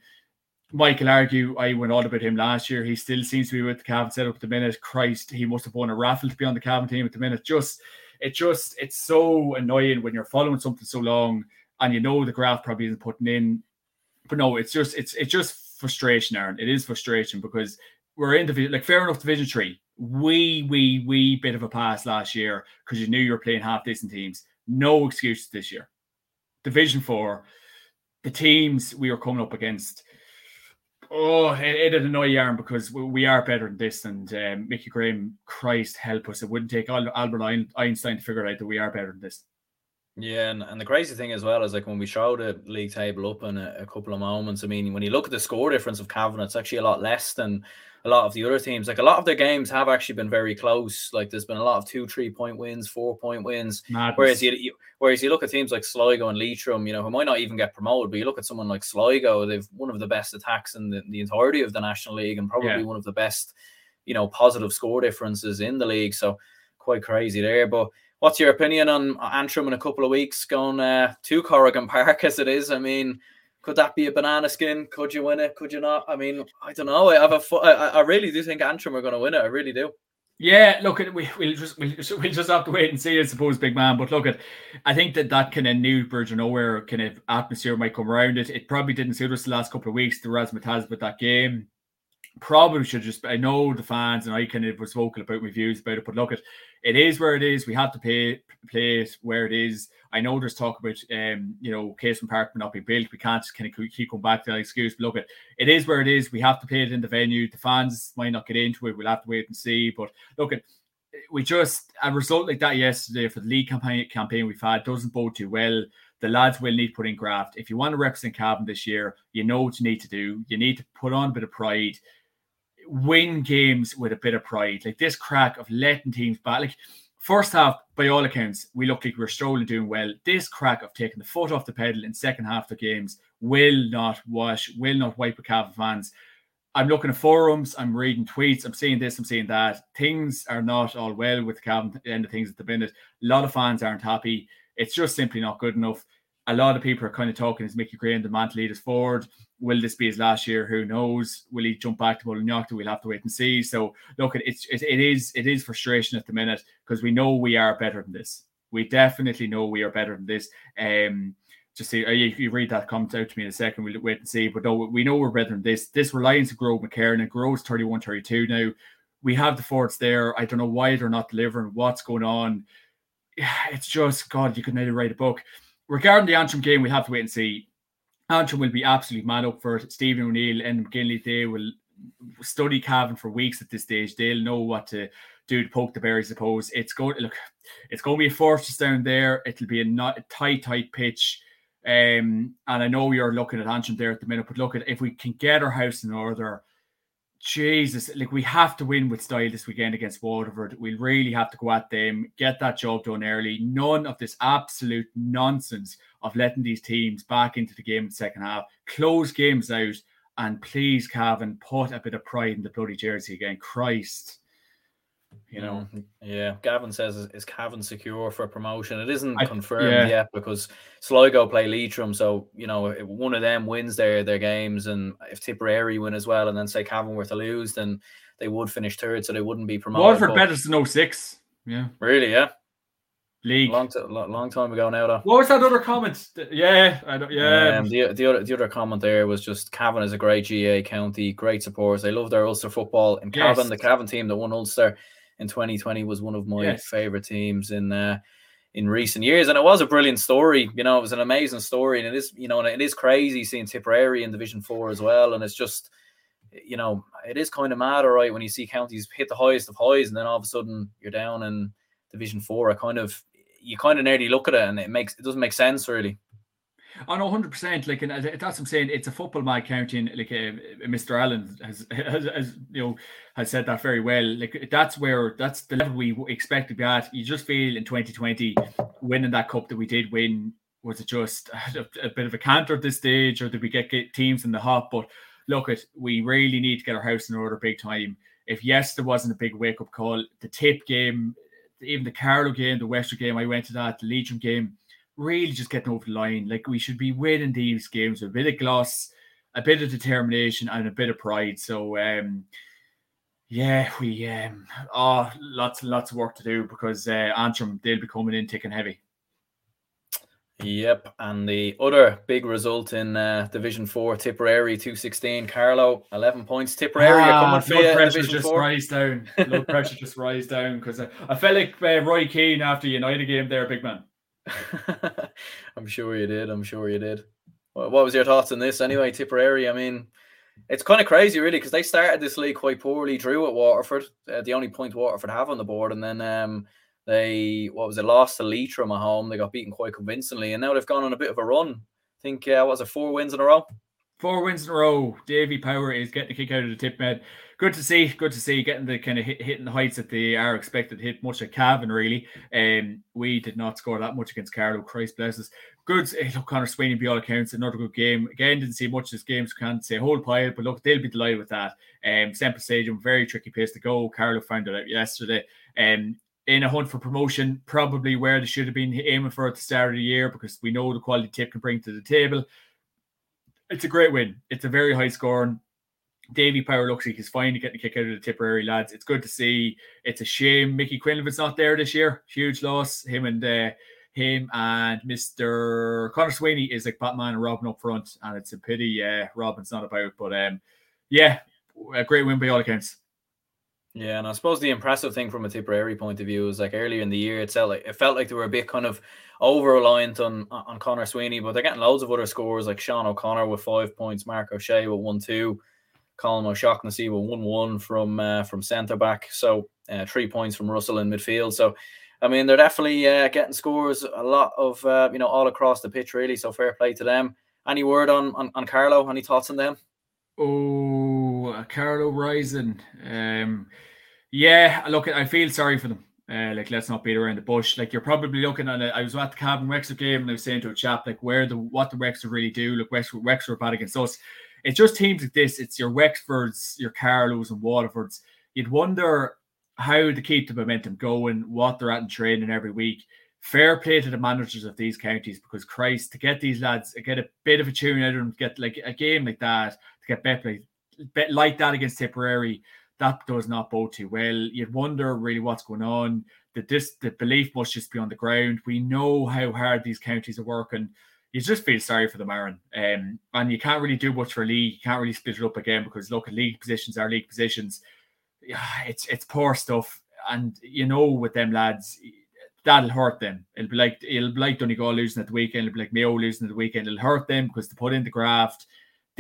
[SPEAKER 2] Michael argue I went all about him last year. He still seems to be with the Cavan setup at the minute. Christ, he must have won a raffle to be on the Cavan team at the minute. Just it just it's so annoying when you're following something so long and you know the graph probably isn't putting in. But no, it's just it's it's just frustration, Aaron. It is frustration because we're in the like fair enough division three. We we we bit of a pass last year because you knew you were playing half decent teams. No excuses this year. Division four, the teams we were coming up against. Oh, it, it'd annoy Yarn because we, are better than this. And um, Mickey Graham, Christ help us, it wouldn't take Albert Einstein to figure out that we are better than this.
[SPEAKER 1] Yeah, and, and the crazy thing as well is like when we show the league table up in a, a, couple of moments, I mean, when you look at the score difference of Cavan, it's actually a lot less than a lot of the other teams. Like a lot of their games have actually been very close. Like there's been a lot of two, three point wins, four point wins. Madness. Whereas you, you, whereas you look at teams like Sligo and Leitrim, you know, who might not even get promoted, but you look at someone like Sligo, they've one of the best attacks in the, the entirety of the National League and probably yeah. one of the best, you know, positive score differences in the league. So quite crazy there. But what's your opinion on Antrim in a couple of weeks going uh, to Corrigan Park as it is? I mean, could that be a banana skin? Could you win it? Could you not? I mean, I don't know. I have a. I, I really do think Antrim are going to win it. I really do.
[SPEAKER 2] Yeah, look, we we'll just we'll, we'll just have to wait and see. I suppose, big man. But look, at I think that that kind of new Bridge of Nowhere kind of atmosphere might come around it. It probably didn't suit us the last couple of weeks. The razzmatazz with that game probably should just. I know the fans and I kind of was vocal about my views about it, but look, at it is where it is. We have to pay play it where it is. I know there's talk about um, you know, Casement Park not being built. We can't just kind of keep going back to that excuse. But look, it it is where it is. We have to play it in the venue. The fans might not get into it. We'll have to wait and see. But look, at we just a result like that yesterday for the league campaign campaign we've had doesn't bode too well. The lads will need putting graft. If you want to represent Cavan this year, you know what you need to do. You need to put on a bit of pride win games with a bit of pride. Like this crack of letting teams back. Like first half, by all accounts, we looked like we were strolling doing well. This crack of taking the foot off the pedal in second half of the games will not wash, will not wipe a Cavan fans. I'm looking at forums, I'm reading tweets, I'm seeing this, I'm seeing that. Things are not all well with the Cavan end of things at the minute. A lot of fans aren't happy. It's just simply not good enough. A lot of people are kind of talking as Mickey Graham, the man to lead us forward will this be his last year? Who knows? Will he jump back to Mullinalaghta? We'll have to wait and see. So look, it's it, it is it is frustration at the minute because we know we are better than this. We definitely know we are better than this. Um, just see, uh, you, you read that comment out to me in a second. We'll wait and see. But no, we know we're better than this. This reliance to Gearóid McKiernan and grows 31 32 now. We have the forts there. I don't know why they're not delivering. What's going on? It's just God. You could nearly write a book. Regarding the Antrim game, we have to wait and see. Antrim will be absolutely mad up for it. Stephen O'Neill and McGinley, they will study Cavan for weeks at this stage. They'll know what to do to poke the bear, I suppose. It's going to look, it's going to be a fortress down there. It'll be a, not, a tight, tight pitch. Um, and I know are looking at Antrim there at the minute, but look at if we can get our house in order, Jesus, like we have to win with style this weekend against Waterford. We really have to go at them, get that job done early. None of this absolute nonsense of letting these teams back into the game in the second half, close games out, and please, Cavan, put a bit of pride in the bloody jersey again. Christ. You know,
[SPEAKER 1] mm, yeah. Gavin says is Cavan secure for promotion? It isn't I, confirmed yeah. yet because Sligo play Leitrim, so you know if one of them wins their their games, and if Tipperary win as well, and then say Cavan were to lose, then they would finish third, so they wouldn't be promoted.
[SPEAKER 2] Waterford better than 06. Yeah,
[SPEAKER 1] really, yeah
[SPEAKER 2] league.
[SPEAKER 1] Long, long time ago now, though.
[SPEAKER 2] What was that other comment? Yeah, I don't, yeah.
[SPEAKER 1] Um, the the other the other comment there was just Cavan is a great GAA county, great supporters. They love their Ulster football. And Cavan, yes. the Cavan team that won Ulster in 2020, was one of my yes. favorite teams in uh, in recent years, and it was a brilliant story. You know, it was an amazing story, and it is you know, and it is crazy seeing Tipperary in Division Four as well, and it's just. You know, it is kind of mad, all right, when you see counties hit the highest of highs, and then all of a sudden you're down in Division Four. I kind of you kind of nearly look at it and it makes it doesn't make sense really.
[SPEAKER 2] I know, hundred percent. Like, and that's what I'm saying. It's a football mad county, like uh, Mr. Allen has, has, has, you know, has said that very well. Like, that's where that's the level we expect to be at. You just feel in 2020 winning that cup that we did win was it just a, a bit of a canter at this stage, or did we get, get teams in the hop? But look, at we really need to get our house in order big time. If yes, there wasn't a big wake up call, the tip game even the Carlow game, the Western game, I went to that, the Legion game, really just getting over the line. Like we should be winning these games with a bit of gloss, a bit of determination, and a bit of pride. So um yeah, we um oh lots and lots of work to do because uh Antrim they'll be coming in and heavy.
[SPEAKER 1] Yep, and the other big result in uh, Division Four, Tipperary two sixteen, Carlow eleven points. Tipperary ah, coming.
[SPEAKER 2] Pressure just four. rise down. Blood pressure just rise down because I, I, felt like uh, Roy Keane after United game there, big man.
[SPEAKER 1] I'm sure you did. I'm sure you did. What, what was your thoughts on this anyway, Tipperary? I mean, it's kind of crazy, really, because they started this league quite poorly. Drew at Waterford, uh, the only point Waterford have on the board, and then um, they what was it? Lost to Leitrim at home. They got beaten quite convincingly, and now they've gone on a bit of a run. I think uh, was it four wins in a row?
[SPEAKER 2] Four wins in a row. Davy Power is getting a kick out of the tip med. Good to see. Good to see getting the kind of hit, hitting the heights that they are expected to hit. Much like Cavan, really. Um, we did not score that much against Carlow. Christ bless us. Good. Eh, look, Conor Sweeney, by all accounts, another good game. Again, didn't see much of this game, so can't say a whole pile. But look, they'll be delighted with that. Um, Semple Stadium, very tricky place to go. Carlow found it out yesterday. Um, in a hunt for promotion, probably where they should have been aiming for at the start of the year because we know the quality tip can bring to the table. It's a great win. It's a very high scoring. Davy Power looks like he's finally getting a kick out of the Tipperary lads. It's good to see. It's a shame Mickey Quinlivan's not there this year. Huge loss. Him and uh, him and Mr. Conor Sweeney is like Batman and Robin up front, and it's a pity uh, Robin's not about. But um, yeah, a great win by all accounts.
[SPEAKER 1] Yeah, and I suppose the impressive thing from a Tipperary point of view is like earlier in the year, it felt like it felt like they were a bit kind of over reliant on on Conor Sweeney, but they're getting loads of other scores like Sean O'Connor with five points, Mark O'Shea with one two, Colin O'Shaughnessy with one one from uh, from centre back, so uh, three points from Russell in midfield. So, I mean, they're definitely uh, getting scores a lot of uh, you know all across the pitch really. So fair play to them. Any word on on, on Carlow? Any thoughts on them?
[SPEAKER 2] Oh, Carlow Rising. Um, yeah, look, I feel sorry for them. Uh, like, let's not beat around the bush. Like, you're probably looking at it. I was at the Cavan Wexford game and I was saying to a chap, like, where the what the Wexford really do. Look, Wexford, Wexford are bad against us. It's just teams like this. It's your Wexfords, your Carlows, and Waterfords. You'd wonder how to keep the momentum going, what they're at in training every week. Fair play to the managers of these counties because Christ, to get these lads, get a bit of a tune out of them, get like a game like that, to get bet bet like that against Tipperary, that does not bode too well. You'd wonder really what's going on. That this the belief must just be on the ground. We know how hard these counties are working. You just feel sorry for the Aaron. Um, and you can't really do much for league. You can't really split it up again because local league positions are league positions. Yeah, it's it's poor stuff. And you know, with them lads, that'll hurt them. It'll be like it'll be like Donegal losing at the weekend. It'll be like Mayo losing at the weekend. It'll hurt them because they put in the graft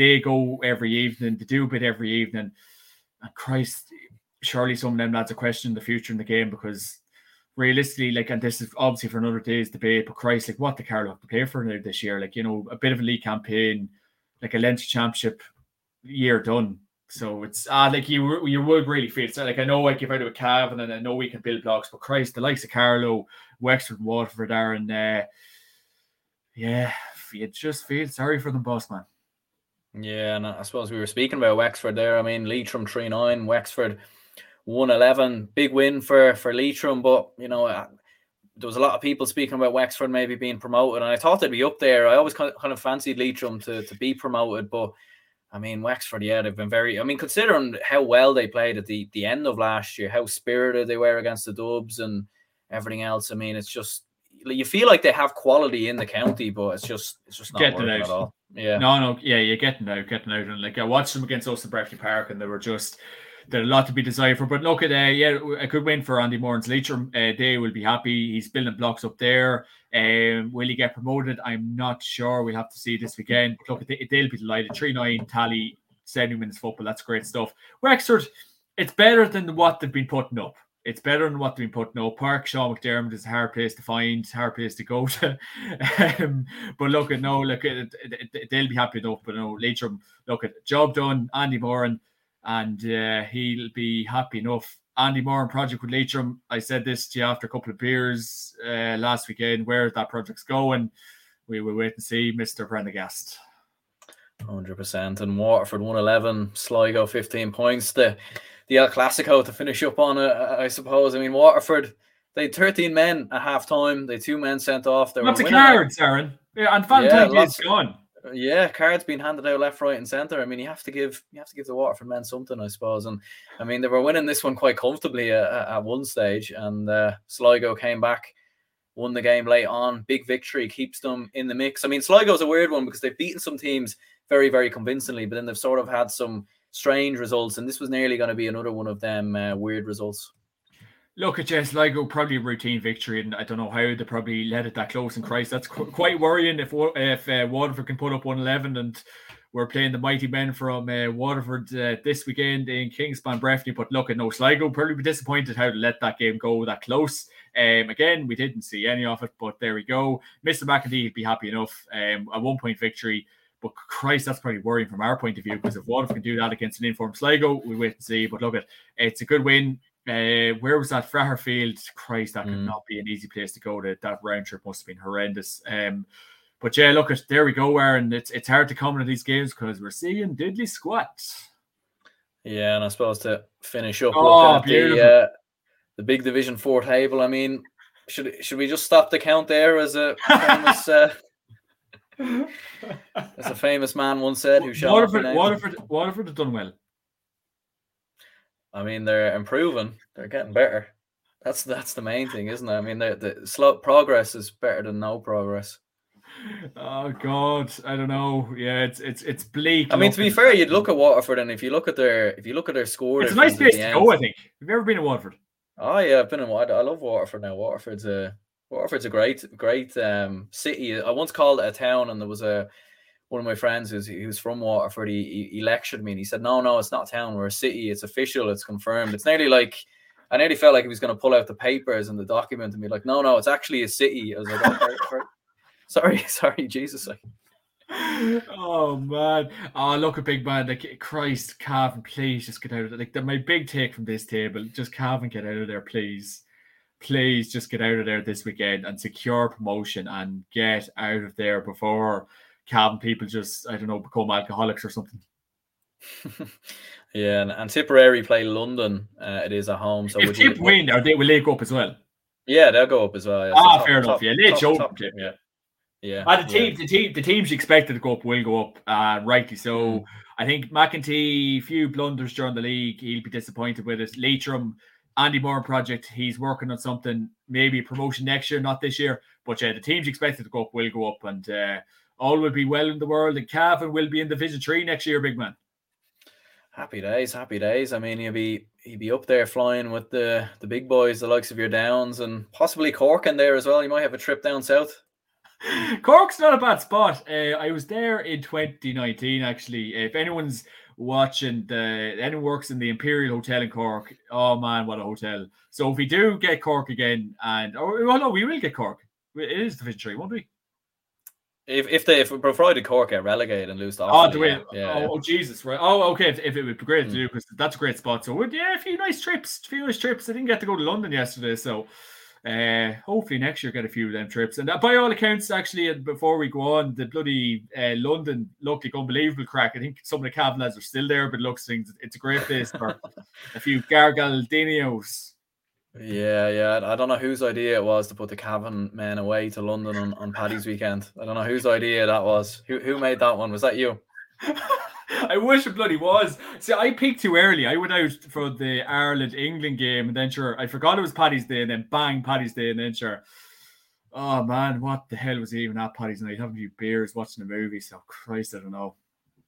[SPEAKER 2] they go every evening, they do a bit every evening. And Christ, surely some of them lads are questioning the future in the game because realistically, like, and this is obviously for another day's debate, but Christ, like, what the Carlow have to play for this year? Like, you know, a bit of a league campaign, like a Leinster Championship year done. So it's uh, like you you would really feel so like I know I give out a Cav and then I know we can build blocks, but Christ, the likes of Carlow, Wexford, Waterford and uh, yeah, you just feel sorry for them, boss man.
[SPEAKER 1] Yeah, and I suppose we were speaking about Wexford there. I mean, Leitrim 3 9, Wexford 111. Big win for, for Leitrim, but, you know, uh, there was a lot of people speaking about Wexford maybe being promoted, and I thought they'd be up there. I always kind of fancied Leitrim to, to be promoted, but I mean, Wexford, yeah, they've been very. I mean, considering how well they played at the, the end of last year, how spirited they were against the Dubs and everything else. I mean, it's just you feel like they have quality in the county, but it's just it's just not getting working at all. Yeah,
[SPEAKER 2] no, no, yeah, you're getting out, getting out, and like I watched them against us in Breffni Park, and they were just there's a lot to be desired for. But look at uh, yeah, a good win for Andy Moran's Leitrim. Uh, they will be happy. He's building blocks up there. Um, will he get promoted? I'm not sure. We'll have to see this weekend. But look, they'll be delighted. Three nine tally, seventy minutes football. That's great stuff. Wexford, it's better than what they've been putting up it's better than what they've been putting up. Park Sean McDermott is a hard place to find, hard place to go to. um, but look at no, look at they'll be happy enough. But no, Leitrim, look at job done. Andy Moran, and uh, he'll be happy enough. Andy Moran project with Leitrim. I said this to you after a couple of beers uh, last weekend. Where that project's going, we will wait and see. Mister Prendergast.
[SPEAKER 1] Hundred percent. And Waterford one eleven, Sligo fifteen points. The the El Clasico to finish up on it, I suppose. I mean, Waterford, they had 13 men at half time. They two men sent off.
[SPEAKER 2] They lots of cards, Aaron. Yeah, and Valentine yeah, is gone.
[SPEAKER 1] Yeah, cards being handed out left, right, and centre. I mean, you have to give you have to give the Waterford men something, I suppose. And I mean, they were winning this one quite comfortably at, at one stage, and uh, Sligo came back won the game late on. Big victory keeps them in the mix. I mean, Sligo's a weird one because they've beaten some teams very, very convincingly, but then they've sort of had some strange results, and this was nearly going to be another one of them uh, weird results.
[SPEAKER 2] Look at Jess Sligo, probably a routine victory, and I don't know how they probably let it that close. And Christ, that's qu- quite worrying if if uh, Waterford can put up 111 and we're playing the mighty men from uh, Waterford uh, this weekend in Kingspan Breffni. But look, at no Sligo probably be disappointed how to let that game go that close. Um, again, we didn't see any of it, but there we go. Mr. McEntee would be happy enough. Um, a one point victory. But Christ, that's probably worrying from our point of view because if Waterford can do that against an informed Sligo, we wait and see. But look at it's a good win. Uh, where was that? Fraher Field? Christ, that could mm. not be an easy place to go. That that round trip must have been horrendous. Um, but yeah, look at there we go, Aaron. It's it's hard to come into these games because we're seeing diddly squats.
[SPEAKER 1] Yeah, and I suppose to finish up, oh, at the, uh, the big Division Four table. I mean, should should we just stop the count there as a famous uh, as a famous man once said who shall
[SPEAKER 2] Waterford, Waterford, Waterford have done well.
[SPEAKER 1] I mean, they're improving. They're getting better. That's that's the main thing, isn't it? I mean, the, the slow progress is better than no progress.
[SPEAKER 2] Oh God, I don't know. Yeah, it's it's it's bleak.
[SPEAKER 1] I mean, to be fair, you'd look at Waterford, and if you look at their if you look at their score,
[SPEAKER 2] it's a nice place to end, go. I think. Have you ever been in Waterford?
[SPEAKER 1] Oh yeah, I've been in Waterford. I love Waterford now. Waterford's a Waterford's a great great um, city. I once called it a town, and there was a one of my friends who's who's from Waterford. He, he lectured me, and he said, "No, no, it's not a town. We're a city. It's official. It's confirmed. It's nearly like." I nearly felt like he was going to pull out the papers and the document and be like, "No, no, it's actually a city." I was like, oh, Sorry, sorry, Jesus.
[SPEAKER 2] oh man! Oh look at big man! Like Christ, Cavan, please just get out of there. Like my big take from this table, just Cavan, get out of there, please, please, just get out of there this weekend and secure promotion and get out of there before Cavan people just I don't know become alcoholics or something.
[SPEAKER 1] yeah, and, and Tipperary play London. Uh, it is at home, so
[SPEAKER 2] if Tip win, are they will they go up as well?
[SPEAKER 1] Yeah, they'll go up as well. Yeah.
[SPEAKER 2] Ah, top, fair enough. Yeah, they top,
[SPEAKER 1] Tip. Yeah.
[SPEAKER 2] Yeah. Uh, the team, yeah. the team, the teams expected to go up will go up, uh, rightly so. Mm. I think McEntee, few blunders during the league, he'll be disappointed with it. Leitrim, Andy Moran project, he's working on something, maybe promotion next year, not this year. But yeah, the teams expected to go up will go up, and uh, all will be well in the world. And Cavan will be in the Division Three next year, big man.
[SPEAKER 1] Happy days, happy days. I mean, he'll be he'll be up there flying with the the big boys, the likes of your Downs, and possibly Cork in there as well. You might have a trip down south.
[SPEAKER 2] Cork's not a bad spot. Uh, I was there in 2019, actually. If anyone's watching the anyone works in the Imperial Hotel in Cork, oh man, what a hotel! So if we do get Cork again, and oh well, no, we will get Cork. It is the victory, won't we?
[SPEAKER 1] If if they if provided Cork get relegated and lose the
[SPEAKER 2] oh, do we? Yeah, yeah. Oh, oh, Jesus, right? Oh, okay. If, if it would be great mm. to do because that's a great spot. So yeah, a few nice trips, a few nice trips. I didn't get to go to London yesterday, so uh, hopefully next year get a few of them trips. And uh, by all accounts, actually, before we go on, the bloody uh, London looked like unbelievable crack. I think some of the Cavan are still there, but looks things it's a great place for a few Gargaldinios.
[SPEAKER 1] Yeah, yeah. I don't know whose idea it was to put the Cavan men away to London on, on Paddy's weekend. I don't know whose idea that was. Who who made that one? Was that you?
[SPEAKER 2] I wish it bloody was. See, I peaked too early. I went out for the Ireland England game, and then sure, I forgot it was Paddy's Day, and then bang, Paddy's Day, and then sure. Oh man, what the hell was even at Paddy's night? Having a few beers, watching a movie. So Christ, I don't know.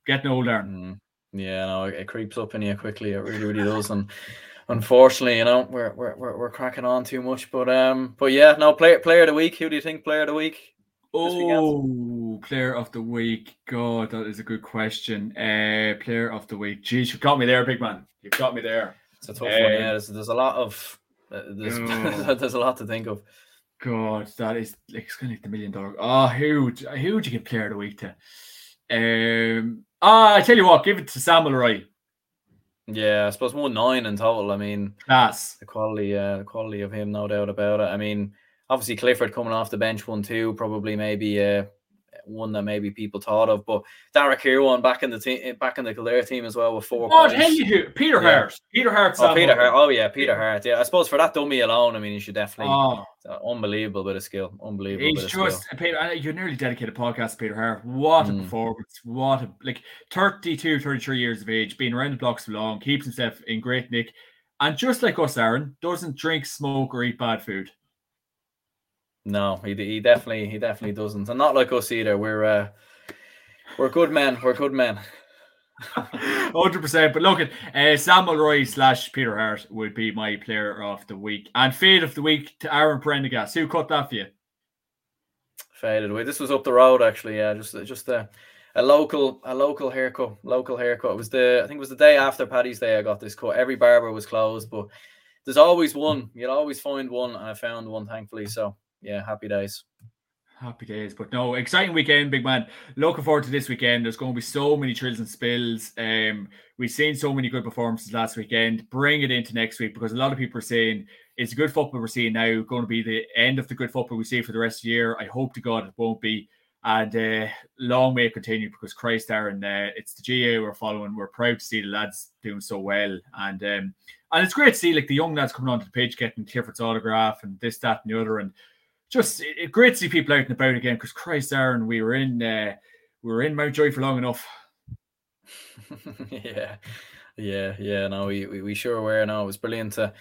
[SPEAKER 2] Getting older.
[SPEAKER 1] Mm. Yeah, no, it, creeps up in you quickly. It really, really does. And unfortunately, you know, we're, we're we're we're cracking on too much. But um, but yeah, no, player player of the week. Who do you think player of the week?
[SPEAKER 2] Oh, player of the week. God, that is a good question. Uh, player of the week. Jeez, you got me there, big man. You've got me there.
[SPEAKER 1] It's a tough uh, one. Yeah, there's, there's a lot of uh, there's oh. there's a lot to think of.
[SPEAKER 2] God, that is like it's gonna be the million dollar. Oh, who who would you get player of the week to? Um, ah, I tell you what, give it to Sam Mulroy.
[SPEAKER 1] Yeah, I suppose one nine in total. I mean,
[SPEAKER 2] that's
[SPEAKER 1] the quality, uh, the quality of him, no doubt about it. I mean, obviously Clifford coming off the bench one too, probably maybe uh, one that maybe people thought of. But Darragh Kirwan back in the team, back in the Kildare team as well with four.
[SPEAKER 2] Oh, Peter yeah. Harte. Peter Harte.
[SPEAKER 1] Oh, Peter Harte. Oh yeah, Peter Harte. Yeah, I suppose for that dummy alone, I mean, you should definitely. Oh. Unbelievable bit of skill. Unbelievable. He's just
[SPEAKER 2] Peter. You nearly dedicated podcast to Peter Harte. What a mm. performance! What a like 32, 33 years of age, being around the blocks so long, keeps himself in great nick, and just like us, Aaron doesn't drink, smoke, or eat bad food.
[SPEAKER 1] No, he he definitely he definitely doesn't, and not like us either. We're uh, we're good men. We're good men.
[SPEAKER 2] Hundred percent. But look at uh, Sam Mulroy slash Peter Harte would be my player of the week and fade of the week to Aaron Prendergast. Who cut that for you?
[SPEAKER 1] Faded away. This was up the road actually. Yeah, just just a, a local a local haircut. Local haircut. It was the I think it was the day after Paddy's Day. I got this cut. Every barber was closed, but there's always one. You'll always find one, and I found one thankfully. So yeah, happy days.
[SPEAKER 2] Happy days, but no, exciting weekend, big man. Looking forward to this weekend. There's going to be so many trills and spills. Um, we've seen so many good performances last weekend. Bring it into next week because a lot of people are saying it's good football we're seeing now. Going to be the end of the good football we see for the rest of the year. I hope to God it won't be, and uh, long may it continue because Christ, Aaron, uh, it's the GAA we're following. We're proud to see the lads doing so well, and um, and it's great to see like the young lads coming onto the pitch getting Clifford's autograph and this, that, and the other, and just it, great to see people out and about again. Because Christ, Aaron, we were in uh, we were in Mountjoy for long enough.
[SPEAKER 1] yeah, yeah, yeah. No, we, we, we sure were. No, it was brilliant to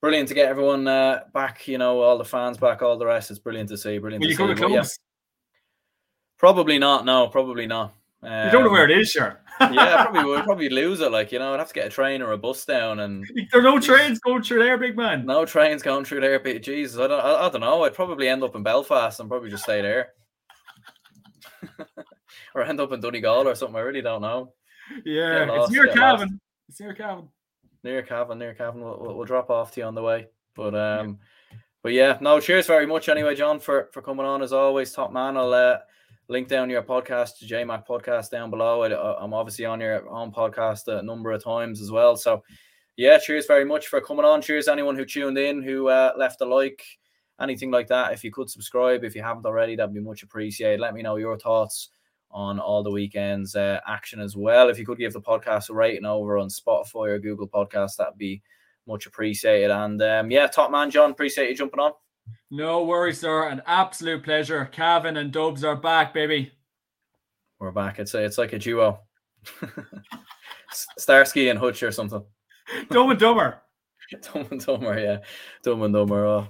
[SPEAKER 1] brilliant to get everyone uh, back. You know, all the fans back, all the rest. It's brilliant to see. Brilliant.
[SPEAKER 2] Will
[SPEAKER 1] to
[SPEAKER 2] you
[SPEAKER 1] see.
[SPEAKER 2] clubs?
[SPEAKER 1] Yeah. Probably not. No, probably not.
[SPEAKER 2] Um, you don't know where it is, sure.
[SPEAKER 1] Yeah, probably would probably lose it. Like you know, I'd have to get a train or a bus down, and
[SPEAKER 2] there are no trains going through there, big man.
[SPEAKER 1] No trains going through there. But Jesus, I don't, I, I don't know. I'd probably end up in Belfast and probably just stay there, or end up in Donegal or something. I really don't know.
[SPEAKER 2] Yeah, lost, it's near Cavan. It's near Cavan.
[SPEAKER 1] Near Cavan, near Cavan. We'll, we'll, we'll, drop off to you on the way. But um, yeah. but yeah, no. Cheers very much anyway, John, for for coming on as always. Top man. I'll uh, link down your podcast, to JMac podcast down below. I, am obviously on your own podcast a number of times as well. So, yeah, cheers very much for coming on. Cheers anyone who tuned in, who uh, left a like, anything like that. If you could subscribe, if you haven't already, that'd be much appreciated. Let me know your thoughts on all the weekend's uh, action as well. If you could give the podcast a rating over on Spotify or Google Podcast, that'd be much appreciated. And um, yeah, top man, John, appreciate you jumping on.
[SPEAKER 2] No worries, sir. An absolute pleasure. Cavan and Dubs are back, baby.
[SPEAKER 1] We're back. I'd say it's like a duo. Starsky and Hutch or something.
[SPEAKER 2] Dumb and Dumber.
[SPEAKER 1] Dumb and Dumber, yeah. Dumb and Dumber. Oh,